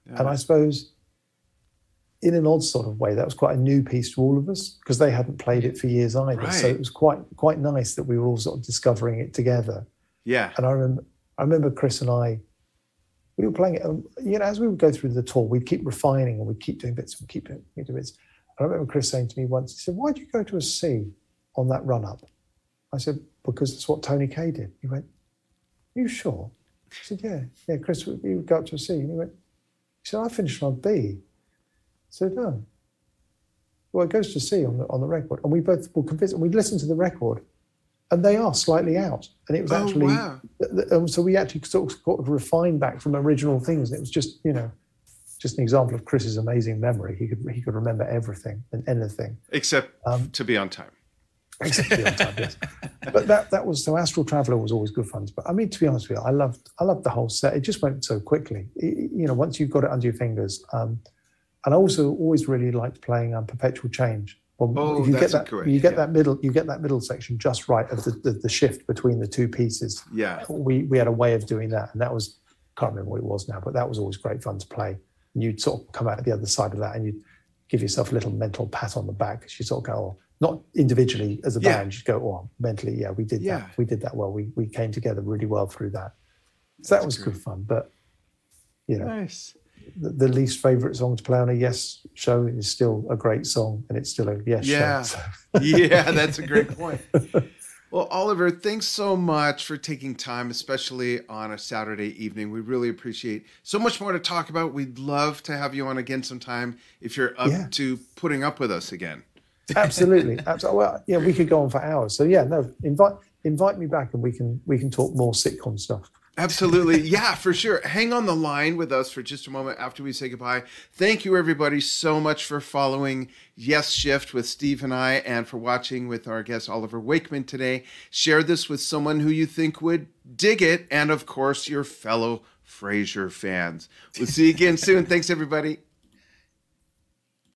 Yeah. and I suppose in an odd sort of way that was quite a new piece to all of us because they hadn't played it for years either. So it was quite quite nice that we were all sort of discovering it together. yeah. And I remember, I remember Chris and I, we were playing it. um, You know, as we would go through the tour, we'd keep refining and we'd keep doing bits and keep doing, keep doing bits. And I remember Chris saying to me once, he said, "Why do you go to a C on that run up?" I said, "Because that's what Tony Kaye did." He went, "You sure?" I said, "Yeah, yeah." Chris, would go up to a C, and he went, "He said I finished on B." I said, "No." Well, it goes to C on the on the record, and we both were convinced. And we listened to the record, and they are slightly out, and it was Oh, actually wow. th- th- um, so we actually sort of, sort of refined back from original things. And it was just, you know, just an example of Chris's amazing memory. He could he could remember everything and anything. Except Um, to be on time. The on time, yes. (laughs) But that that was so Astral Traveller was always good fun. But I mean, to be honest with you, I loved I loved the whole set. It just went so quickly. It- you know, once you've got it under your fingers. Um, and I also always really liked playing um, Perpetual Change. Well, Oh, if you that's get that, great- you get yeah. that middle, you get that middle section just right of the, the, the shift between the two pieces Yeah. we we had a way of doing that, and that was can't remember what it was now, but that was always great fun to play. And you'd sort of come out the other side of that, and you'd give yourself a little mental pat on the back because you sort of go, oh, not individually as a Yeah. band, you go, oh, mentally, yeah, we did Yeah. that, we did that well, we we came together really well through that. So that was good fun, but you know, Nice. the, the least favorite song to play on a Yes show is still a great song, and it's still a Yes Yeah. show. yeah, that's a great (laughs) point. Well, Oliver, thanks so much for taking time, especially on a Saturday evening. We really appreciate so much more to talk about. We'd love to have you on again sometime if you're up Yeah. to putting up with us again. Absolutely, (laughs) absolutely. Well, yeah, we could go on for hours. So yeah, no, invite invite me back, and we can we can talk more sitcom stuff. Absolutely. Yeah, for sure. Hang on the line with us for just a moment after we say goodbye. Thank you, everybody, so much for following Yes Shift with Steve and I and for watching with our guest Oliver Wakeman today. Share this with someone who you think would dig it, and of course, your fellow Frasier fans. We'll see you again soon. Thanks, everybody.